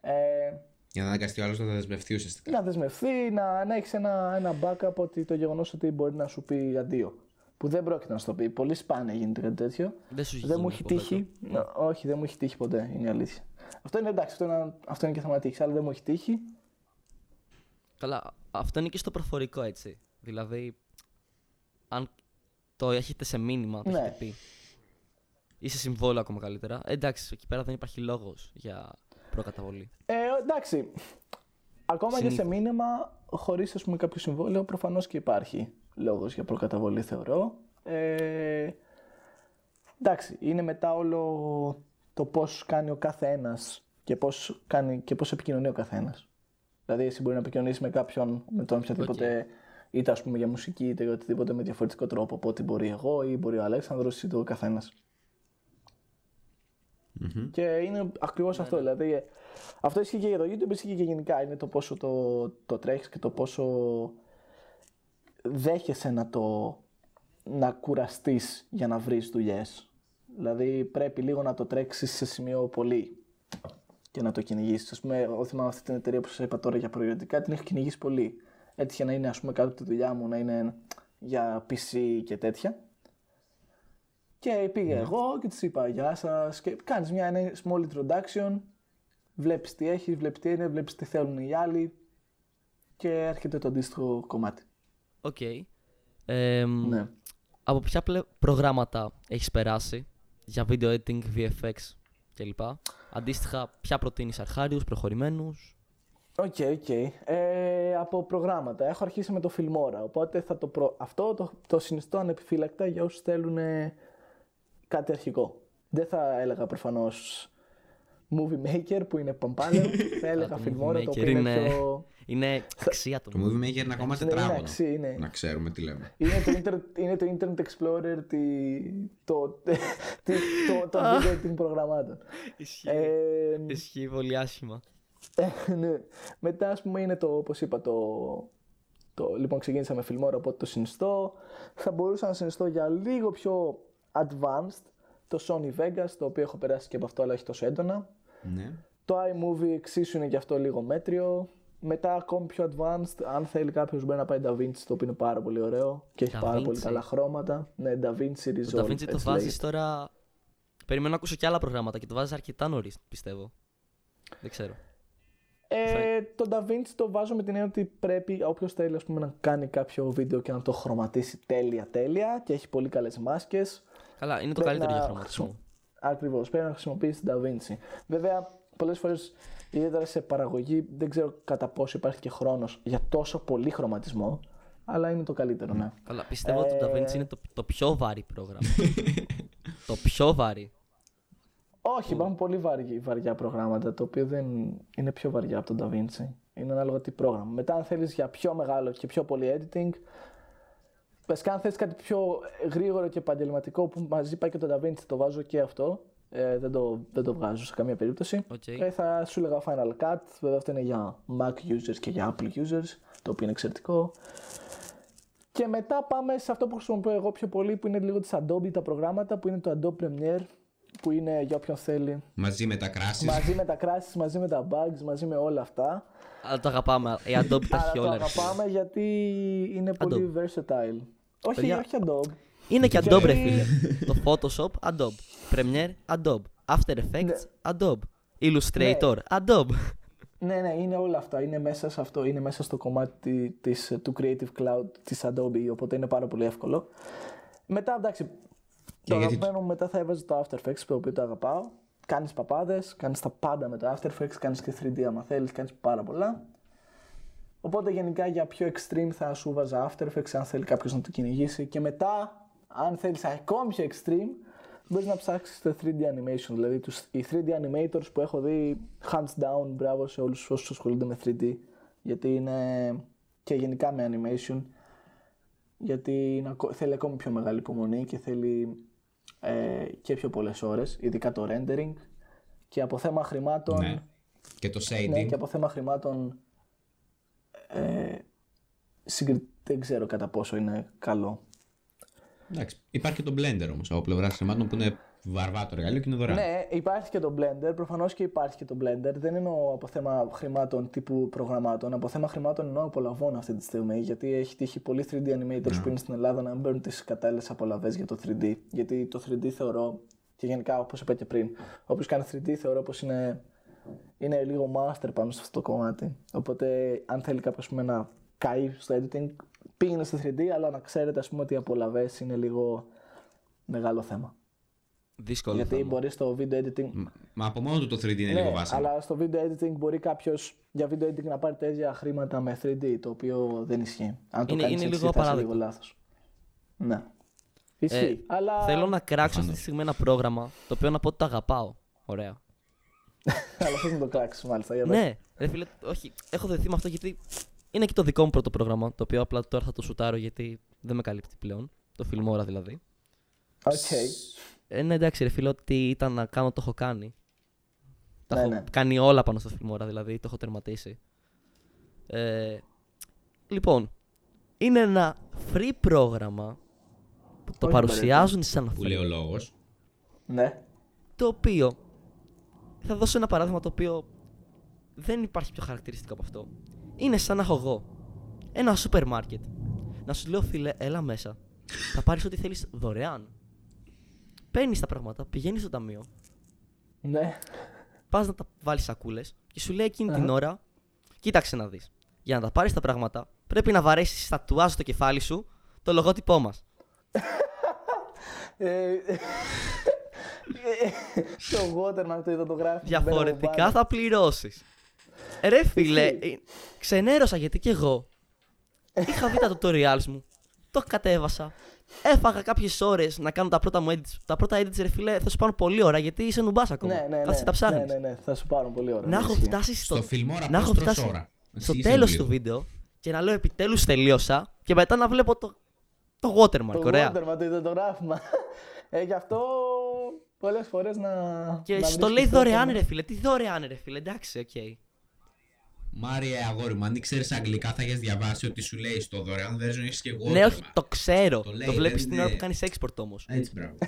Speaker 3: Ε,
Speaker 4: Για να αναγκαστεί ο άλλος να δεσμευτεί ουσιαστικά.
Speaker 3: να δεσμευθεί, να, να έχει ένα, ένα backup ότι το γεγονός ότι μπορεί να σου πει αντίο. Που δεν πρόκειται να σου το πει. Πολύ σπάνια γίνεται κάτι τέτοιο.
Speaker 2: Δεν σου έχει
Speaker 3: Δεν μου
Speaker 2: γίνει
Speaker 3: έχει
Speaker 2: από
Speaker 3: τύχει.
Speaker 2: βέβαια.
Speaker 3: Ναι, Όχι, δεν μου έχει τύχει ποτέ. Είναι η αλήθεια. Αυτό είναι εντάξει, αυτό είναι, αυτό είναι και θέμα τύχης, αλλά δεν μου έχει τύχει.
Speaker 2: Καλά, αυτό είναι και στο προφορικό έτσι. Δηλαδή, αν το έχετε σε μήνυμα, το
Speaker 3: Ναι.
Speaker 2: έχετε πει. Ή σε συμβόλαιο ακόμα καλύτερα. Ε, εντάξει, εκεί πέρα δεν υπάρχει λόγος για προκαταβολή.
Speaker 3: Ε, εντάξει. Ακόμα και σε
Speaker 2: Συνήθως.
Speaker 3: μήνυμα, χωρίς κάποιο συμβόλαιο, προφανώς και υπάρχει λόγος για προκαταβολή, θεωρώ. Ε, εντάξει, είναι μετά όλο το πώς κάνει ο κάθε ένα και πώς και πώς επικοινωνεί ο καθένας. Δηλαδή, εσύ μπορεί να επικοινωνήσει με κάποιον, με τον οποιοδήποτε, είτε ας πούμε για μουσική, είτε για οτιδήποτε με διαφορετικό τρόπο από ό,τι μπορεί εγώ ή μπορεί ο Αλέξανδρος είτε ο καθένας. Και είναι ακριβώς αυτό. Δηλαδή, ε, αυτό ισχύει και για το YouTube, ισχύει και γενικά. Είναι το πόσο το, το τρέχεις και το πόσο δέχεσαι να το να κουραστείς για να βρεις δουλειές. Δηλαδή, πρέπει λίγο να το τρέξεις σε σημείο πολύ και να το κυνηγήσεις. Α πούμε, εγώ θυμάμαι αυτή την εταιρεία που σας είπα τώρα για προϊοντικά, την έχω κυνηγήσει πολύ. Έτυχε να είναι, ας πούμε, κάτω από τη δουλειά μου να είναι για PC και τέτοια. Και πήγα εγώ και τι είπα Γεια σας. Και κάνεις μια ένα small introduction. Βλέπεις τι έχεις, βλέπεις τι είναι, βλέπεις τι θέλουν οι άλλοι. Και έρχεται το αντίστοιχο κομμάτι.
Speaker 2: Οκ. Ε, μ,
Speaker 3: Ναι.
Speaker 2: Από ποια πλε... προγράμματα έχεις περάσει για video editing, VFX κλπ. Αντίστοιχα, ποια προτείνεις αρχάριους, προχωρημένους;
Speaker 3: Οκ, οκ. Ε, από προγράμματα. Έχω αρχίσει με το Filmora. Οπότε θα το προ... αυτό το, το συνιστώ ανεπιφύλακτα για όσους θέλουν ε, κάτι αρχικό. Δεν θα έλεγα προφανώς Movie Maker που είναι παμπάλαιο. θα έλεγα
Speaker 2: το
Speaker 3: Filmora
Speaker 2: Movie
Speaker 3: το
Speaker 2: Maker
Speaker 3: οποίο είναι,
Speaker 2: είναι-
Speaker 3: πιο.
Speaker 2: Είναι αξία το
Speaker 4: Το movie maker είναι ακόμα
Speaker 3: είναι
Speaker 4: τετράγωνο.
Speaker 3: αξία, είναι.
Speaker 4: Να ξέρουμε τι λέμε.
Speaker 3: Είναι το, Internet, είναι το Internet Explorer τη, το, τη, το, το video editing προγραμμάτων.
Speaker 2: Ισχύει.
Speaker 3: Ε,
Speaker 2: Ισχύει πολύ άσχημα.
Speaker 3: ε, ναι. Μετά, ας πούμε, είναι το, όπως είπα, το, το... Λοιπόν, ξεκίνησα με Filmora, οπότε το συνιστώ. Θα μπορούσα να συνιστώ για λίγο πιο advanced το Sony Vegas, το οποίο έχω περάσει και από αυτό, αλλά όχι τόσο έντονα.
Speaker 4: Ναι.
Speaker 3: Το iMovie εξίσου είναι και αυτό λίγο μέτριο. Μετά ακόμη πιο advanced, αν θέλει κάποιος μπορεί να πάει DaVinci, το οποίο είναι πάρα πολύ ωραίο και έχει πάρα
Speaker 2: DaVinci.
Speaker 3: πολύ καλά χρώματα. Ναι, DaVinci Resolve.
Speaker 2: Το DaVinci το
Speaker 3: έτσι
Speaker 2: βάζεις
Speaker 3: λέγεται.
Speaker 2: τώρα... Περιμένω να ακούσω και άλλα προγράμματα και το βάζεις αρκετά νωρίς, πιστεύω. Δεν ξέρω.
Speaker 3: Ε, το DaVinci το βάζω με την έννοια ότι πρέπει όποιος θέλει ας πούμε, να κάνει κάποιο βίντεο και να το χρωματίσει τέλεια τέλεια και έχει πολύ καλές μάσκες
Speaker 2: Καλά, είναι το
Speaker 3: Πρέπει
Speaker 2: καλύτερο
Speaker 3: να
Speaker 2: για χρωματισμό.
Speaker 3: Ακριβώς. Πρέπει να χρησιμοποιήσει την DaVinci. Βέβαια, πολλές φορές, ιδιαίτερα σε παραγωγή, δεν ξέρω κατά πόσο υπάρχει και χρόνος για τόσο πολύ χρωματισμό. Αλλά είναι το καλύτερο, ναι.
Speaker 2: Καλά, πιστεύω ότι το
Speaker 3: Ε,
Speaker 2: DaVinci είναι το, το πιο βαρύ πρόγραμμα. το πιο βαρύ.
Speaker 3: Όχι, υπάρχουν πολύ βαριά, βαριά προγράμματα, το οποίο δεν είναι πιο βαριά από τον DaVinci. Είναι ανάλογα τι πρόγραμμα. Μετά, αν θέλεις για πιο μεγάλο και πιο πολύ editing, βασικά αν θέλει κάτι πιο γρήγορο και επαγγελματικό που μαζί πάει και το DaVinci, το βάζω και αυτό. Ε, δεν, το, δεν το βγάζω σε καμία περίπτωση.
Speaker 2: Οκ.
Speaker 3: Ε, θα σου έλεγα Final Cut. Βέβαια, αυτό είναι για Mac users και για Apple users, το οποίο είναι εξαιρετικό. Και μετά πάμε σε αυτό που χρησιμοποιώ εγώ πιο πολύ, που είναι λίγο της Adobe τα προγράμματα, που είναι το Adobe Premiere, που είναι για όποιον θέλει.
Speaker 4: Μαζί με τα crashes.
Speaker 3: Μαζί με τα crashes, μαζί με τα bugs, μαζί με όλα αυτά.
Speaker 2: Αλλά το αγαπάμε. Η Adobe τα
Speaker 3: Αλλά
Speaker 2: έχει
Speaker 3: το
Speaker 2: όλα. ρε φίλε.
Speaker 3: αγαπάμε γιατί είναι πολύ versatile. Όχι,
Speaker 2: Παιδιά,
Speaker 3: όχι Adobe.
Speaker 2: Είναι και
Speaker 3: Γιατί-
Speaker 2: Adobe, ρε φίλε. το Photoshop, Adobe. Premiere, Adobe. After Effects, Adobe. Illustrator, Adobe.
Speaker 3: Ναι, ναι, είναι όλα αυτά. Είναι μέσα σε αυτό. Είναι μέσα στο κομμάτι της, του Creative Cloud της Adobe, οπότε είναι πάρα πολύ εύκολο. Μετά, εντάξει, το
Speaker 4: γιατί-
Speaker 3: αγαπημένο μου μετά θα έβαζε το After Effects, το οποίο το αγαπάω. Κάνεις παπάδες, κάνεις τα πάντα με το After Effects, κάνεις και 3D άμα θέλεις, κάνεις πάρα πολλά. Οπότε γενικά για πιο extreme θα σου βάζα After Effects αν θέλει κάποιος να το κυνηγήσει. Και μετά, αν θέλεις ακόμη πιο extreme, μπορείς να ψάξεις το 3D animation. Δηλαδή τους, οι 3D animators που έχω δει, hands down, μπράβο σε όλους όσους ασχολούνται με 3D. Γιατί είναι και γενικά με animation. Γιατί είναι, ακο- θέλει ακόμη πιο μεγάλη υπομονή και θέλει ε, και πιο πολλές ώρες, ειδικά το rendering. Και από θέμα χρημάτων,
Speaker 4: Ναι. Και το shading.
Speaker 3: ναι, και από θέμα χρημάτων ε, συγκρι- δεν ξέρω κατά πόσο είναι καλό.
Speaker 4: Εντάξει, υπάρχει και το Blender όμως από πλευράς χρημάτων που είναι βαρβά το εργαλείο και είναι δωρεάν.
Speaker 3: Ναι, υπάρχει και το Blender, προφανώς και υπάρχει και το Blender. Δεν εννοώ από θέμα χρημάτων τύπου προγραμμάτων. Από θέμα χρημάτων εννοώ απολαβών αυτή τη στιγμή. Γιατί έχει τύχει πολλοί 3D animators που είναι στην Ελλάδα να μην παίρνουν τις κατάλληλες απολαυέ για το 3D. Γιατί το 3D θεωρώ, και γενικά όπως είπα και πριν, όποιος κάνει 3D θεωρώ πως είναι, είναι λίγο master πάνω σε αυτό το κομμάτι. Οπότε, αν θέλει κάποιος να καεί στο editing, πήγαινε στο 3D, αλλά να ξέρετε ας πούμε, ότι οι απολαυέ είναι λίγο μεγάλο θέμα.
Speaker 2: Δύσκολο.
Speaker 3: Γιατί
Speaker 2: θέμα.
Speaker 3: μπορείς στο video editing
Speaker 4: Μ- Μα από μόνο του το 3D είναι
Speaker 3: ναι,
Speaker 4: λίγο βάσιμο.
Speaker 3: αλλά στο video editing μπορεί κάποιο για video editing να πάρει τέτοια χρήματα με 3D, το οποίο δεν ισχύει. Αν το
Speaker 2: Είναι-
Speaker 3: κάνεις
Speaker 2: είναι
Speaker 3: έτσι,
Speaker 2: λίγο
Speaker 3: θα είσαι
Speaker 2: απαράδεκτο.
Speaker 3: λίγο λάθος. Ναι. Ισχύει.
Speaker 2: Ε,
Speaker 3: αλλά...
Speaker 2: Θέλω να κράξω αυτή τη στιγμή ένα πρόγραμμα το οποίο να πω ότι το αγαπάω. Ωραία.
Speaker 3: αλλά θες να το κράξεις μάλιστα. Για πες.
Speaker 2: ναι, ρε φίλε, όχι. Έχω δεθεί με αυτό γιατί είναι και το δικό μου πρώτο πρόγραμμα. Το οποίο απλά τώρα θα το σουτάρω γιατί δεν με καλύπτει πλέον. Το Filmora δηλαδή.
Speaker 3: Οκ.
Speaker 2: Ε, ναι, εντάξει, ρε φίλε, ό,τι ήταν να κάνω το έχω κάνει. Τα
Speaker 3: Ναι,
Speaker 2: έχω
Speaker 3: ναι.
Speaker 2: κάνει όλα πάνω στο Filmora, δηλαδή το έχω τερματίσει. Ε, λοιπόν, είναι ένα free πρόγραμμα που το
Speaker 3: Όχι
Speaker 2: παρουσιάζουν σαν
Speaker 4: Που
Speaker 2: free.
Speaker 4: λέει ο λόγος.
Speaker 3: Ναι.
Speaker 2: Το οποίο. Θα δώσω ένα παράδειγμα το οποίο δεν υπάρχει πιο χαρακτηριστικό από αυτό. Είναι σαν να έχω εγώ ένα σούπερ μάρκετ. Να σου λέω, φίλε, έλα μέσα. Θα πάρεις ό,τι θέλεις δωρεάν. Παίρνεις τα πράγματα, πηγαίνεις στο ταμείο,
Speaker 3: Ναι.
Speaker 2: πας να τα βάλεις σακούλες και σου λέει εκείνη την ώρα, κοίταξε να δεις. Για να τα πάρεις τα πράγματα, πρέπει να βαρέσεις στα τουάζ στο κεφάλι σου το λογότυπό μας.
Speaker 3: Ε, το watermark το είδα το γράφει.
Speaker 2: Διαφορετικά θα πληρώσεις. Ρε φίλε,
Speaker 3: Ισχύει.
Speaker 2: ε, ξενέρωσα γιατί κι εγώ είχα δει τα tutorials μου, το κατέβασα, έφαγα κάποιες ώρες να κάνω τα πρώτα μου edits. Τα πρώτα edits, ρε φίλε, θα σου πάρουν πολύ ώρα γιατί είσαι νουμπάς ακόμα.
Speaker 3: Ναι, ναι,
Speaker 2: Κάτσε
Speaker 3: ναι.
Speaker 2: τα ψάχνεις.
Speaker 3: Ναι, ναι, ναι, θα σου πάρουν πολύ ώρα.
Speaker 2: Να έχω
Speaker 3: Ισχύει.
Speaker 2: φτάσει στο,
Speaker 4: Στο Filmora
Speaker 2: να έχω
Speaker 4: πώς τρως
Speaker 2: φτάσει
Speaker 4: ώρα.
Speaker 2: στο
Speaker 4: Εσύ
Speaker 2: τέλος
Speaker 4: είσαι
Speaker 2: του
Speaker 4: λίγο.
Speaker 2: βίντεο και να λέω επιτέλους τελείωσα και μετά να βλέπω το, το watermark.
Speaker 3: Το
Speaker 2: ωραία.
Speaker 3: watermark, το είδα το γράφημα. Ε, γι' αυτό πολλές φορές να...
Speaker 2: Και
Speaker 3: να
Speaker 2: στο
Speaker 3: βρίσκεις
Speaker 2: λέει
Speaker 3: το
Speaker 2: δωρεάν,
Speaker 3: watermark.
Speaker 2: ρε φίλε. Τι δωρεάν, ρε φίλε. Εντάξει, οκ.
Speaker 4: Μάρια, αγόρι μου, αν ήξερε αγγλικά θα έχεις διαβάσει ότι σου λέει στο δωρεάν version έχεις και watermark.
Speaker 2: Ναι, όχι, το ξέρω.
Speaker 4: Το
Speaker 2: Το,
Speaker 4: λέει,
Speaker 2: βλέπεις
Speaker 4: δεν
Speaker 2: την ώρα
Speaker 4: είναι-
Speaker 2: που κάνεις export όμως.
Speaker 4: Έτσι, μπράβο.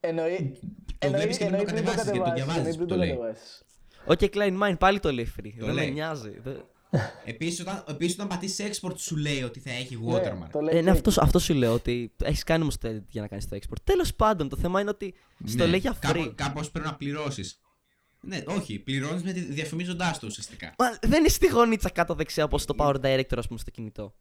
Speaker 3: Εννοεί...
Speaker 4: Το
Speaker 3: εννοεί-
Speaker 4: βλέπεις και πριν το
Speaker 3: εννοεί πριν
Speaker 4: κατεβάσεις, γιατί το
Speaker 3: κατεβάσεις,
Speaker 4: διαβάζεις
Speaker 3: εννοεί πριν
Speaker 4: που το
Speaker 3: το
Speaker 4: λέει.
Speaker 3: κατεβάσεις.
Speaker 2: Οκ, Klein Mind πάλι το λέει free. Δεν με
Speaker 4: λέει.
Speaker 2: νοιάζει. Δεν-
Speaker 4: Επίσης, όταν, επίσης, όταν πατήσεις export, σου λέει ότι θα έχει
Speaker 3: Ναι,
Speaker 4: watermark.
Speaker 3: το λέει
Speaker 2: Ε, ναι,
Speaker 3: free.
Speaker 2: αυτό, αυτός σου λέω ότι έχεις κάνει όμως το edit για να κάνεις το export. Τέλος πάντων, το θέμα είναι ότι στο
Speaker 4: Ναι,
Speaker 2: λέει για free.
Speaker 4: Κάπω, κάπως πρέπει να πληρώσεις. Ναι, όχι, πληρώνεις με τη διαφημίζοντάς του ουσιαστικά.
Speaker 2: Μα δεν είναι στη γωνίτσα κάτω δεξιά όπως το Power Director, ας πούμε, στο κινητό.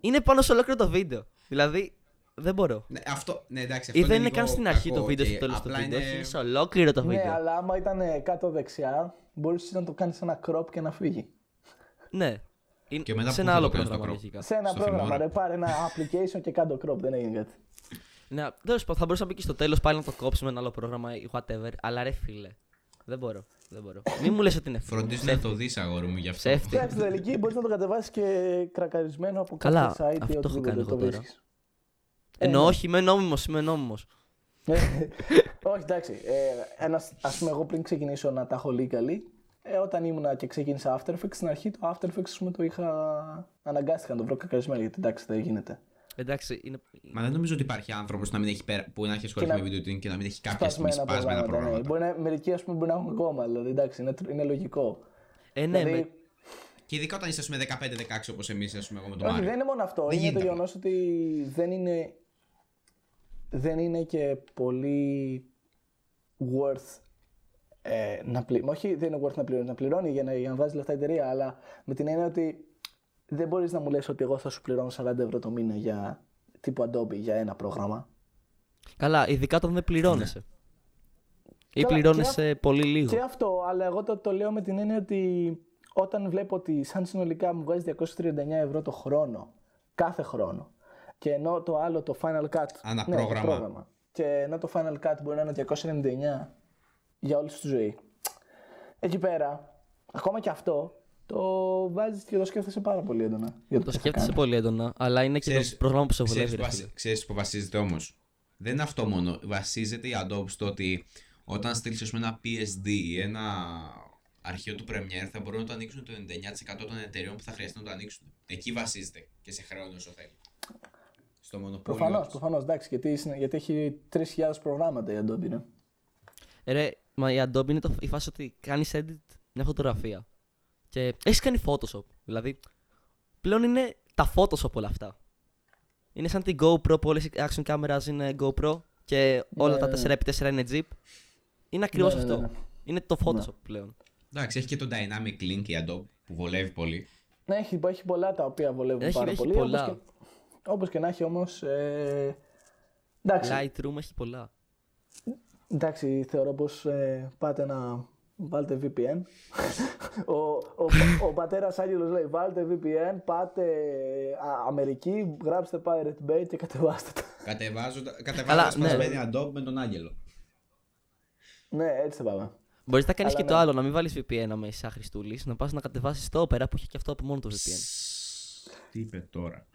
Speaker 2: Είναι πάνω σε ολόκληρο το βίντεο. Δηλαδή, δεν μπορώ.
Speaker 4: Ναι, αυτό, ναι, εντάξει,
Speaker 2: Ή
Speaker 4: αυτό
Speaker 2: δεν είναι
Speaker 4: λίγο
Speaker 2: καν στην αρχή
Speaker 4: κακό,
Speaker 2: το βίντεο,
Speaker 4: οκ.
Speaker 2: στο τέλος του
Speaker 4: Απλά
Speaker 2: βίντεο.
Speaker 4: είναι-
Speaker 2: Είναι σε ολόκληρο το
Speaker 3: Ναι,
Speaker 2: βίντεο.
Speaker 3: αλλά άμα ήταν κάτω δεξιά, μπορούσες να το κάνεις ένα crop και να φύγει.
Speaker 2: Ναι. Είναι
Speaker 4: Και μετά
Speaker 2: σε
Speaker 4: πού
Speaker 2: ένα
Speaker 4: θα το
Speaker 2: άλλο
Speaker 4: κάνεις το
Speaker 2: πρόγραμμα
Speaker 4: crop?
Speaker 2: λογικά.
Speaker 3: Σε ένα
Speaker 4: Στο
Speaker 3: πρόγραμμα,
Speaker 4: Filmora.
Speaker 3: ρε, πάρε ένα application και κάτω crop, δεν έγινε κάτι.
Speaker 2: Ναι, τέλος πάντων, θα μπορούσα να πει και στο τέλος πάλι να το κόψει με ένα άλλο πρόγραμμα ή whatever. Αλλά ρε φίλε. Δεν μπορώ. Δεν μπορώ. Μην μου λες ότι είναι
Speaker 4: Φροντίζεις να το δεις, αγόρι μου, γι' αυτό.
Speaker 2: Ψεύτη.
Speaker 3: Εντάξει, στην τελική μπορείς να το κατεβάσεις και κρακαρισμένο από
Speaker 2: Καλά,
Speaker 3: κάποιο site ή
Speaker 2: αυτό έχω
Speaker 3: οτιδήποτε
Speaker 2: κάνει
Speaker 3: το
Speaker 2: εγώ τώρα.
Speaker 3: βρίσκεις.
Speaker 2: Ενώ
Speaker 3: ναι.
Speaker 2: όχι, είμαι νόμιμος, είμαι νόμιμος.
Speaker 3: Ε, Όχι, εντάξει. Ε, ένας, ας πούμε, εγώ πριν ξεκινήσω να τα έχω legally, ε, όταν ήμουνα και ξεκίνησα After Effects, στην αρχή το After Effects ας πούμε, το είχα αναγκάστηκα να το βρω κακαρισμένο, γιατί εντάξει δεν γίνεται.
Speaker 2: Εντάξει, είναι.
Speaker 4: Μα δεν νομίζω ότι υπάρχει άνθρωπος που να έχει ασχοληθεί
Speaker 3: Και
Speaker 4: με
Speaker 3: να-
Speaker 4: βίντεο editing και να μην έχει κάποια στιγμή
Speaker 3: Σπασμένα
Speaker 4: σπάσμενα
Speaker 3: προγράμματα. Ναι.
Speaker 4: προγράμματα.
Speaker 3: Μπορεί να, μερικοί ας πούμε, μπορεί να έχουν ακόμα, δηλαδή εντάξει, είναι, είναι λογικό.
Speaker 2: Ε, ναι,
Speaker 3: δηλαδή,
Speaker 2: με-
Speaker 4: Και ειδικά όταν είσαι, ας πούμε, 15-16 όπως εμείς, ας πούμε, εγώ με τον
Speaker 3: όχι,
Speaker 4: Μάριο.
Speaker 3: δεν είναι μόνο αυτό.
Speaker 4: Δεν
Speaker 3: είναι το
Speaker 4: γίνεται
Speaker 3: γεγονός ότι δεν είναι, δεν είναι και πολύ worth ε, να πληρώνει. Όχι, δεν είναι worth να πληρώνει, να πληρώνει για να, για να βάζεις λεφτά η εταιρεία, αλλά με την έννοια ότι δεν μπορείς να μου λες ότι εγώ θα σου πληρώνω 40 ευρώ το μήνα για τύπου Adobe για ένα πρόγραμμα.
Speaker 2: Καλά, ειδικά όταν δεν πληρώνεσαι. Ή
Speaker 3: Καλά,
Speaker 2: πληρώνεσαι πολύ λίγο.
Speaker 3: Και αυτό, αλλά εγώ το, το λέω με την έννοια ότι όταν βλέπω ότι σαν συνολικά μου βγάζει 239 ευρώ το χρόνο, κάθε χρόνο, και ενώ το άλλο το Final Cut.
Speaker 4: Ανά
Speaker 3: ναι, το
Speaker 4: πρόγραμμα.
Speaker 3: Και ενώ το Final Cut μπορεί να είναι 299 για όλη σου τη ζωή. Εκεί πέρα, ακόμα και αυτό, το βάζεις και το σκέφτεσαι πάρα πολύ έντονα. Για
Speaker 2: Το
Speaker 3: τι θα
Speaker 2: σκέφτεσαι
Speaker 3: κάνεις.
Speaker 2: πολύ έντονα, αλλά είναι και
Speaker 4: Ξέρεις-
Speaker 2: το πρόγραμμα που σε
Speaker 4: Ξέρεις
Speaker 2: βολεύει.
Speaker 4: που,
Speaker 2: ρε
Speaker 4: βασι-
Speaker 2: φίλε.
Speaker 4: ξέρεις που βασίζεται όμως; Δεν είναι αυτό μόνο. Βασίζεται η Adobe στο ότι όταν στείλεις ένα PSD ή ένα αρχείο του Premiere θα μπορούν να το ανοίξουν το 99% των εταιρεών που θα χρειαστεί να το ανοίξουν. Εκεί βασίζεται και σε χρεώνει όσο θέλει. Στο μονοπόλιο.
Speaker 3: Προφανώς,
Speaker 4: τους.
Speaker 3: προφανώς. Εντάξει, γιατί, είναι- γιατί έχει 3.000 προγράμματα η Adobe. Ναι.
Speaker 2: Ε, Ρε, μα η Adobe είναι το, η φάση ότι κάνεις edit μια φωτογραφία. Και έχεις κάνει Photoshop. Δηλαδή, πλέον είναι τα Photoshop όλα αυτά. Είναι σαν την GoPro που όλες οι action cameras είναι GoPro και όλα
Speaker 3: Ναι,
Speaker 2: τα
Speaker 3: ναι.
Speaker 2: 4x4 είναι Jeep. Είναι ακριβώς
Speaker 3: Ναι, ναι,
Speaker 2: αυτό.
Speaker 3: ναι, ναι.
Speaker 2: Είναι το Photoshop πλέον.
Speaker 4: Εντάξει, έχει και το Dynamic Link η Adobe που βολεύει πολύ.
Speaker 3: Ναι, έχει, έχει πολλά τα οποία βολεύουν
Speaker 2: Έχει-
Speaker 3: πάρα
Speaker 2: έχει
Speaker 3: πολύ.
Speaker 2: πολλά.
Speaker 3: Όπως και, όπως και να έχει όμως... Ε, εντάξει,
Speaker 2: Lightroom έχει πολλά.
Speaker 3: εντάξει, θεωρώ πως ε, πάτε να βάλτε VPN. ο, ο, ο πατέρας Άγγελος λέει βάλτε VPN, πάτε α, Αμερική, γράψτε Pirate Bay και κατεβάστε το.
Speaker 4: Κατεβάζοντα
Speaker 2: Καλά,
Speaker 4: κατεβάζοντας
Speaker 2: ναι.
Speaker 4: σπασμένη Adobe με τον Άγγελο.
Speaker 3: ναι, έτσι θα πάμε.
Speaker 2: Μπορείς να κάνεις
Speaker 3: Αλλά
Speaker 2: και
Speaker 3: ναι.
Speaker 2: το άλλο, να μην βάλεις VPN άμα είσαι άχρηστούλης, να πας να κατεβάσεις το Opera που έχει και αυτό από μόνο το VPN.
Speaker 4: Τι είπε τώρα.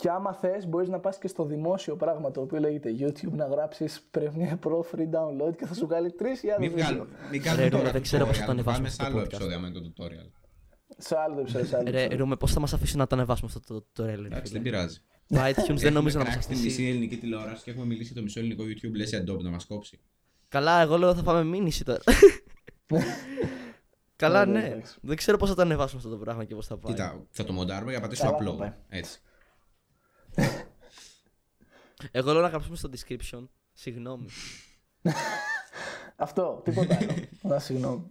Speaker 3: Και άμα θες μπορείς να πας και στο δημόσιο πράγμα το οποίο λέγεται YouTube να γράψεις Premiere Pro Free Download και θα σου βγάλει 3.000
Speaker 4: Μην
Speaker 3: βίντεο.
Speaker 4: βγάλουμε μην κάνουμε
Speaker 2: Ρε,
Speaker 4: τώρα
Speaker 2: Ρούμε, δεν ξέρω πώς θα το
Speaker 4: tutorial,
Speaker 2: ανεβάσουμε
Speaker 4: πάμε
Speaker 2: στο
Speaker 4: σε άλλο
Speaker 2: podcast.
Speaker 4: επεισόδιο με το tutorial.
Speaker 3: Σε άλλο επεισόδιο, σε άλλο
Speaker 2: Ρε,
Speaker 3: επεισόδιο.
Speaker 2: Ρούμε, πώς θα μας αφήσουν να το ανεβάσουμε αυτό το tutorial. ρε
Speaker 4: Εντάξει,
Speaker 2: φίλε;
Speaker 4: δεν πειράζει.
Speaker 2: Το iTunes δεν νομίζω να μας
Speaker 4: Έχουμε κράξει τη μισή
Speaker 2: αφήσει.
Speaker 4: ελληνική τηλεόραση και έχουμε μιλήσει για το μισό ελληνικό YouTube. Λες η Adobe να μας κόψει.
Speaker 2: Καλά, εγώ λέω θα πάμε μήνυση τώρα. Καλά,
Speaker 3: Ναι,
Speaker 2: ναι.
Speaker 3: εντάξει.
Speaker 2: Δεν ξέρω πώς θα το ανεβάσουμε αυτό το πράγμα και πώς θα πάει.
Speaker 4: Κοίτα, θα το μοντάρουμε για να πατήσουμε
Speaker 3: Καλά θα
Speaker 4: upload.
Speaker 3: πάει.
Speaker 4: Έτσι.
Speaker 2: Εγώ λέω να γράψουμε στο description. Συγγνώμη.
Speaker 3: Αυτό, τίποτα άλλο. Να συγγνώμη.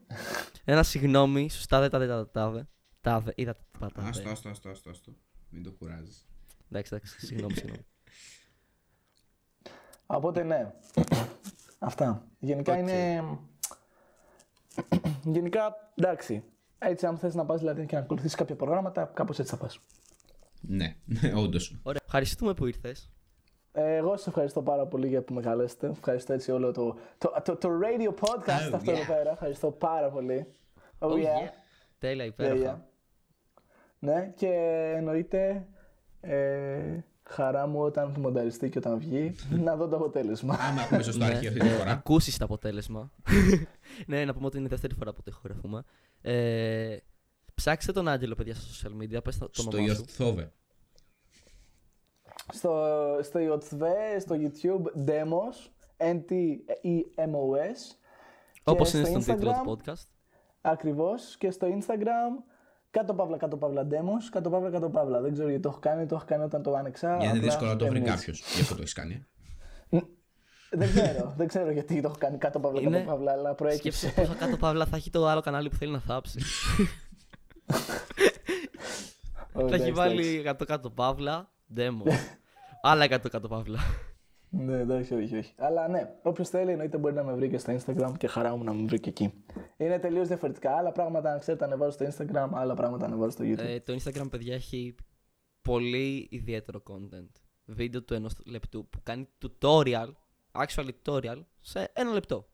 Speaker 2: Ένα συγγνώμη, σωστά δεν τα δεν τα τάδε. Τάδε, είδατε τι πατάτε.
Speaker 4: Άστο, άστο, άστο, άστο, άστο. Μην το κουράζεις.
Speaker 2: Εντάξει, εντάξει, συγγνώμη, συγγνώμη.
Speaker 3: Οπότε ναι. Αυτά. Γενικά
Speaker 2: Οκ.
Speaker 3: είναι. Γενικά εντάξει. Έτσι, αν θες να πας δηλαδή και να ακολουθήσεις κάποια προγράμματα, κάπως έτσι θα πας.
Speaker 4: Ναι, όντως.
Speaker 2: Ωραία. Ευχαριστούμε που ήρθες.
Speaker 3: Ε, Εγώ σας ευχαριστώ πάρα πολύ για που με καλέσετε. Ευχαριστώ έτσι όλο το, το, το, το radio podcast
Speaker 4: Oh,
Speaker 3: αυτό εδώ
Speaker 4: yeah.
Speaker 3: πέρα. Ευχαριστώ πάρα πολύ. Oh, yeah.
Speaker 2: Τέλεια,
Speaker 3: Yeah,
Speaker 2: υπέροχα.
Speaker 3: yeah. Ναι, και εννοείται ε, χαρά μου όταν μονταριστεί και όταν βγει να δω το αποτέλεσμα.
Speaker 4: Άμα έχουμε σωστό
Speaker 2: Ναι,
Speaker 4: αρχείο αυτή τη
Speaker 2: ε,
Speaker 4: φορά.
Speaker 2: ακούσεις το αποτέλεσμα. ναι, να πούμε ότι είναι η δεύτερη φορά που το ηχογραφούμε. Ε, ψάξτε τον Άγγελο, παιδιά, στα social media. Πες το το
Speaker 4: Στο
Speaker 2: όνομά σου.
Speaker 4: Ιωθόβε.
Speaker 3: Στο, στο YouTube, στο YouTube, Demos, N-T-E-M-O-S.
Speaker 2: Όπως
Speaker 3: και
Speaker 2: είναι
Speaker 3: στο
Speaker 2: στον τίτλο
Speaker 3: Instagram,
Speaker 2: του podcast.
Speaker 3: Ακριβώς. Και στο Instagram, κάτω παύλα, κάτω παύλα, Demos, κάτω παύλα, κάτω παύλα. Δεν ξέρω γιατί το έχω κάνει, το έχω κάνει όταν το άνοιξα.
Speaker 4: Για είναι
Speaker 3: απλά
Speaker 4: δύσκολο να το βρει
Speaker 3: έμεινε
Speaker 4: κάποιος.
Speaker 3: έτσι.
Speaker 4: Γι' αυτό το έχεις κάνει.
Speaker 3: Δεν ξέρω, δεν ξέρω γιατί το έχω κάνει κάτω παύλα,
Speaker 2: Είναι-
Speaker 3: κάτω παύλα, αλλά προέκυψε.
Speaker 2: Σκέψτε πόσο κάτω παύλα θα έχει το άλλο κανάλι που θέλει να θάψει.
Speaker 3: Ω,
Speaker 2: θα έχει
Speaker 3: εντάξει,
Speaker 2: βάλει 100 κάτω παύλα, demo. Άλλα 100 κάτω παύλα.
Speaker 3: Ναι, εντάξει, όχι, όχι. Αλλά ναι, όποιος θέλει εννοείται μπορεί να με βρει και στο Instagram και χαρά μου να με βρει και εκεί. Είναι τελείως διαφορετικά. Άλλα πράγματα, αν ξέρετε, ανεβάζω στο Instagram, άλλα πράγματα ανεβάζω στο YouTube.
Speaker 2: Ε, το Instagram, παιδιά, έχει πολύ ιδιαίτερο content. Βίντεο του ενός λεπτού που κάνει tutorial, actual tutorial, σε ένα λεπτό.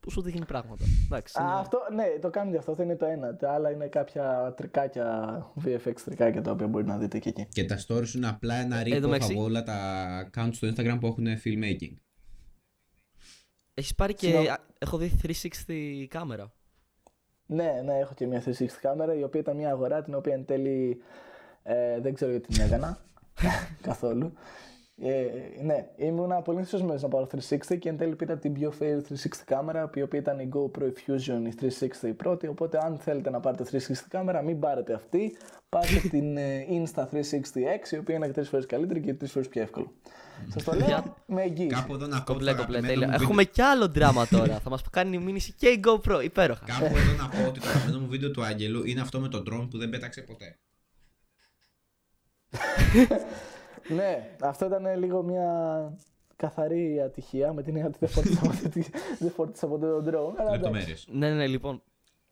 Speaker 2: Που σου δείχνει πράγματα. Εντάξει,
Speaker 3: Α,
Speaker 2: είναι-
Speaker 3: αυτό, ναι, το κάνουν και αυτό, αυτό είναι το ένα. Τα άλλα είναι κάποια τρικάκια, VFX τρικάκια τα οποία μπορεί να δείτε και εκεί.
Speaker 4: Και τα stories σου είναι απλά ένα
Speaker 2: Εν τω
Speaker 4: rip
Speaker 2: μεταξύ-
Speaker 4: από όλα τα accounts στο Instagram που έχουν filmmaking.
Speaker 2: Έχεις πάρει και.
Speaker 3: Συγγνώμη.
Speaker 2: α, Έχω δει 360 κάμερα.
Speaker 3: Ναι, ναι, έχω και μια 360 κάμερα η οποία ήταν μια αγορά την οποία εν τέλει ε, δεν ξέρω γιατί την έκανα καθόλου. Ε, ναι, ήμουν πολύ ενθουσιασμένος να πάρω 360 και εν τέλει πήρα την πιο fair 360 κάμερα η οποία ήταν η GoPro Fusion η 360 η πρώτη οπότε αν θέλετε να πάρετε 360 κάμερα μην πάρετε αυτή πάρτε την ε, Insta 360X η οποία είναι τρεις φορές καλύτερη και τρεις φορές πιο εύκολο. Σας το λέω
Speaker 2: Παιδιά,
Speaker 3: με εγγύηση.
Speaker 4: Κάπου εδώ να κόψω
Speaker 2: Κομπλέ,
Speaker 4: το
Speaker 2: κομπλέ,
Speaker 4: αγαπημένο
Speaker 2: τέλεια.
Speaker 4: μου βίντεο-
Speaker 2: Έχουμε κι άλλο δράμα τώρα. Θα μας κάνει μήνυση και η GoPro. Υπέροχα.
Speaker 4: Κάπου εδώ να πω ότι το αγαπημένο μου βίντεο του Άγγελου είναι αυτό με τον drone που δεν πέταξε ποτέ.
Speaker 3: Ναι, αυτό ήταν λίγο μια καθαρή ατυχία με την έννοια ότι δεν φόρτισα ποτέ τη- δεν φόρτισα ποτέ τον drone. αλλά εντάξει.
Speaker 4: Λεπτομέρειες.
Speaker 2: Ναι, ναι, ναι, λοιπόν.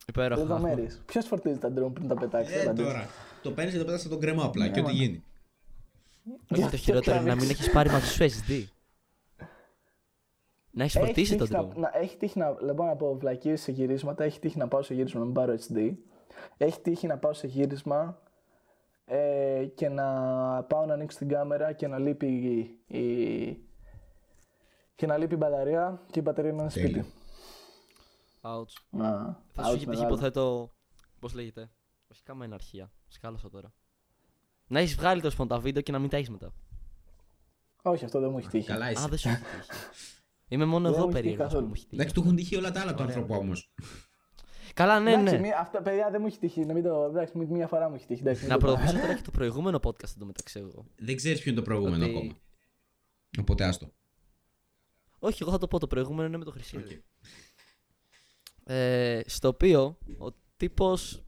Speaker 2: Υπέροχα.
Speaker 3: Λεπτομέρειες. Ποιος φορτίζει τα drone πριν τα πετάξει.
Speaker 4: Ε,
Speaker 3: απαντήστε.
Speaker 4: τώρα. Το παίρνεις και το πέταξε τον κρεμό απλά. Και ό,τι
Speaker 3: μάνα.
Speaker 4: γίνει.
Speaker 2: Όχι, το
Speaker 3: Για-
Speaker 2: χειρότερο είναι να μην
Speaker 3: τραβήξε.
Speaker 2: έχεις πάρει μαζί σου SD. Να έχεις
Speaker 3: Έχει
Speaker 2: φορτίσει το
Speaker 3: τύχει να-
Speaker 2: drone.
Speaker 3: να- Έχει τύχει να, λοιπόν, να πω βλακίες σε γυρίσματα, έχει τύχει να πάω σε γύρισμα να μην πάρω HD. Έχει τύχει να πάω σε γύρισμα ε, και να πάω να ανοίξω την κάμερα και να λείπει η, η- και να λείπει η μπαταρία και η μπαταρία είναι
Speaker 4: Τέλειο.
Speaker 3: σπίτι.
Speaker 2: Ouch.
Speaker 3: Α,
Speaker 2: Θα σου
Speaker 3: ouch
Speaker 2: έχει τύχει,
Speaker 3: μεγάλο.
Speaker 2: υποθέτω. Πώς λέγεται. Όχι κάμερα αρχεία. Σκάλωσα τώρα. Να έχεις βγάλει το τα βίντεο και να μην τα έχεις μετά.
Speaker 3: Όχι, αυτό δεν μου έχει τύχει.
Speaker 4: Καλά
Speaker 2: Α,
Speaker 4: είσαι.
Speaker 2: δεν σου έχει τύχει. Είμαι μόνο
Speaker 3: Δεν
Speaker 2: εγώ
Speaker 3: μου έχει τύχει
Speaker 2: περίεργος που
Speaker 3: καθόλου.
Speaker 2: μου έχει τύχει.
Speaker 4: Εντάξει, του έχουν τύχει όλα τα άλλα του άνθρωπου όμως.
Speaker 2: Καλά, ναι,
Speaker 3: Εντάξει,
Speaker 2: ναι.
Speaker 3: μία- αυτά, παιδιά δεν μου έχει τύχει. Να μην το, εντάξει, μία φορά μου έχει τύχει. Εντάξει, μην
Speaker 2: Να
Speaker 3: το
Speaker 2: προωθήσω
Speaker 3: πάρω.
Speaker 2: τώρα και το προηγούμενο podcast εντωμεταξύ εγώ.
Speaker 4: Δεν ξέρεις ποιο είναι το προηγούμενο
Speaker 2: Ότι-
Speaker 4: ακόμα. Οπότε άστο.
Speaker 2: Όχι, εγώ θα το πω. Το προηγούμενο είναι με το Χρυσίδη.
Speaker 4: Οκ.
Speaker 2: Ε, στο οποίο ο τύπος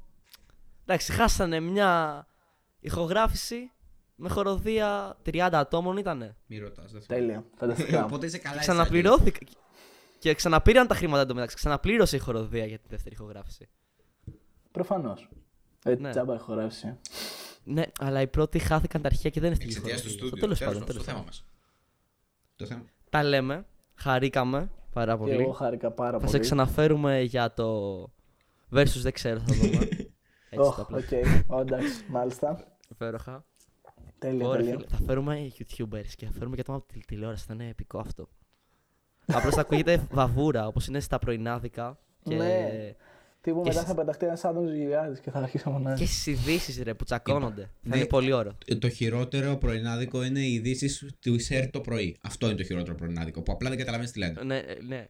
Speaker 2: εντάξει χάσανε μια ηχογράφηση με χορωδία 30 ατόμων ήτανε
Speaker 4: Μη ρωτάς.
Speaker 3: Τέλεια, φανταστικά.
Speaker 4: Οπότε είσαι καλά.
Speaker 2: και
Speaker 4: είσαι,
Speaker 2: ξαναπληρώθηκε και ξαναπήραν τα χρήματα εντωμεταξύ ξαναπλήρωσε η χοροδία για τη δεύτερη ηχογράφηση
Speaker 3: Προφανώς. Έτσι,
Speaker 2: Ναι.
Speaker 3: τσάμπα χωράσει.
Speaker 2: ναι αλλά οι πρώτοι χάθηκαν τα αρχεία και δεν έφυγε η
Speaker 4: Εξαιτίας του
Speaker 2: χοροδία.
Speaker 4: στούντιο.
Speaker 2: τέλος
Speaker 4: Τέλος
Speaker 2: πάντων,
Speaker 4: πάντων, στο
Speaker 2: τέλος
Speaker 4: θέμα
Speaker 2: πάντων.
Speaker 4: μας. Το θέμα.
Speaker 2: τα λέμε χαρήκαμε πάρα
Speaker 3: Και
Speaker 2: πολύ
Speaker 3: εγώ χάρηκα πάρα
Speaker 2: θα
Speaker 3: πολύ.
Speaker 2: σε ξαναφέρουμε για το versus δεν ξέρω θα δούμε έτσι
Speaker 3: Οχ,
Speaker 2: τα
Speaker 3: Οκ,
Speaker 2: απλά
Speaker 3: εντάξει, μάλιστα.
Speaker 2: υπέροχα
Speaker 3: Τέλεια,
Speaker 2: Ωραία,
Speaker 3: τέλεια.
Speaker 2: φίλε. Θα φέρουμε YouTubers και θα φέρουμε και άτομα από τη τηλεόραση. Θα είναι επικό αυτό. Απλώς θα ακούγεται βαβούρα όπως είναι στα πρωινάδικα. Και,
Speaker 3: Ναι. Τι που
Speaker 2: και
Speaker 3: μετά
Speaker 2: σ-
Speaker 3: θα πεταχτεί ένα άντρο γυριάδη και θα αρχίσαμε να.
Speaker 2: και στις ειδήσεις ρε που τσακώνονται. θα
Speaker 4: Ναι.
Speaker 2: είναι πολύ ωραίο.
Speaker 4: Ε, Το χειρότερο πρωινάδικο είναι οι ειδήσεις του ΣΕΡ το πρωί. Αυτό είναι το χειρότερο πρωινάδικο. Που απλά δεν καταλαβαίνεις τι λένε.
Speaker 2: ναι, ε, ναι.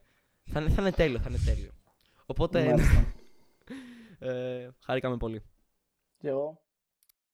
Speaker 2: Θα, είναι, θα είναι τέλειο, θα είναι τέλειο. Οπότε,
Speaker 3: Μάλιστα.
Speaker 2: ε, χάρηκαμε πολύ.
Speaker 3: Και εγώ.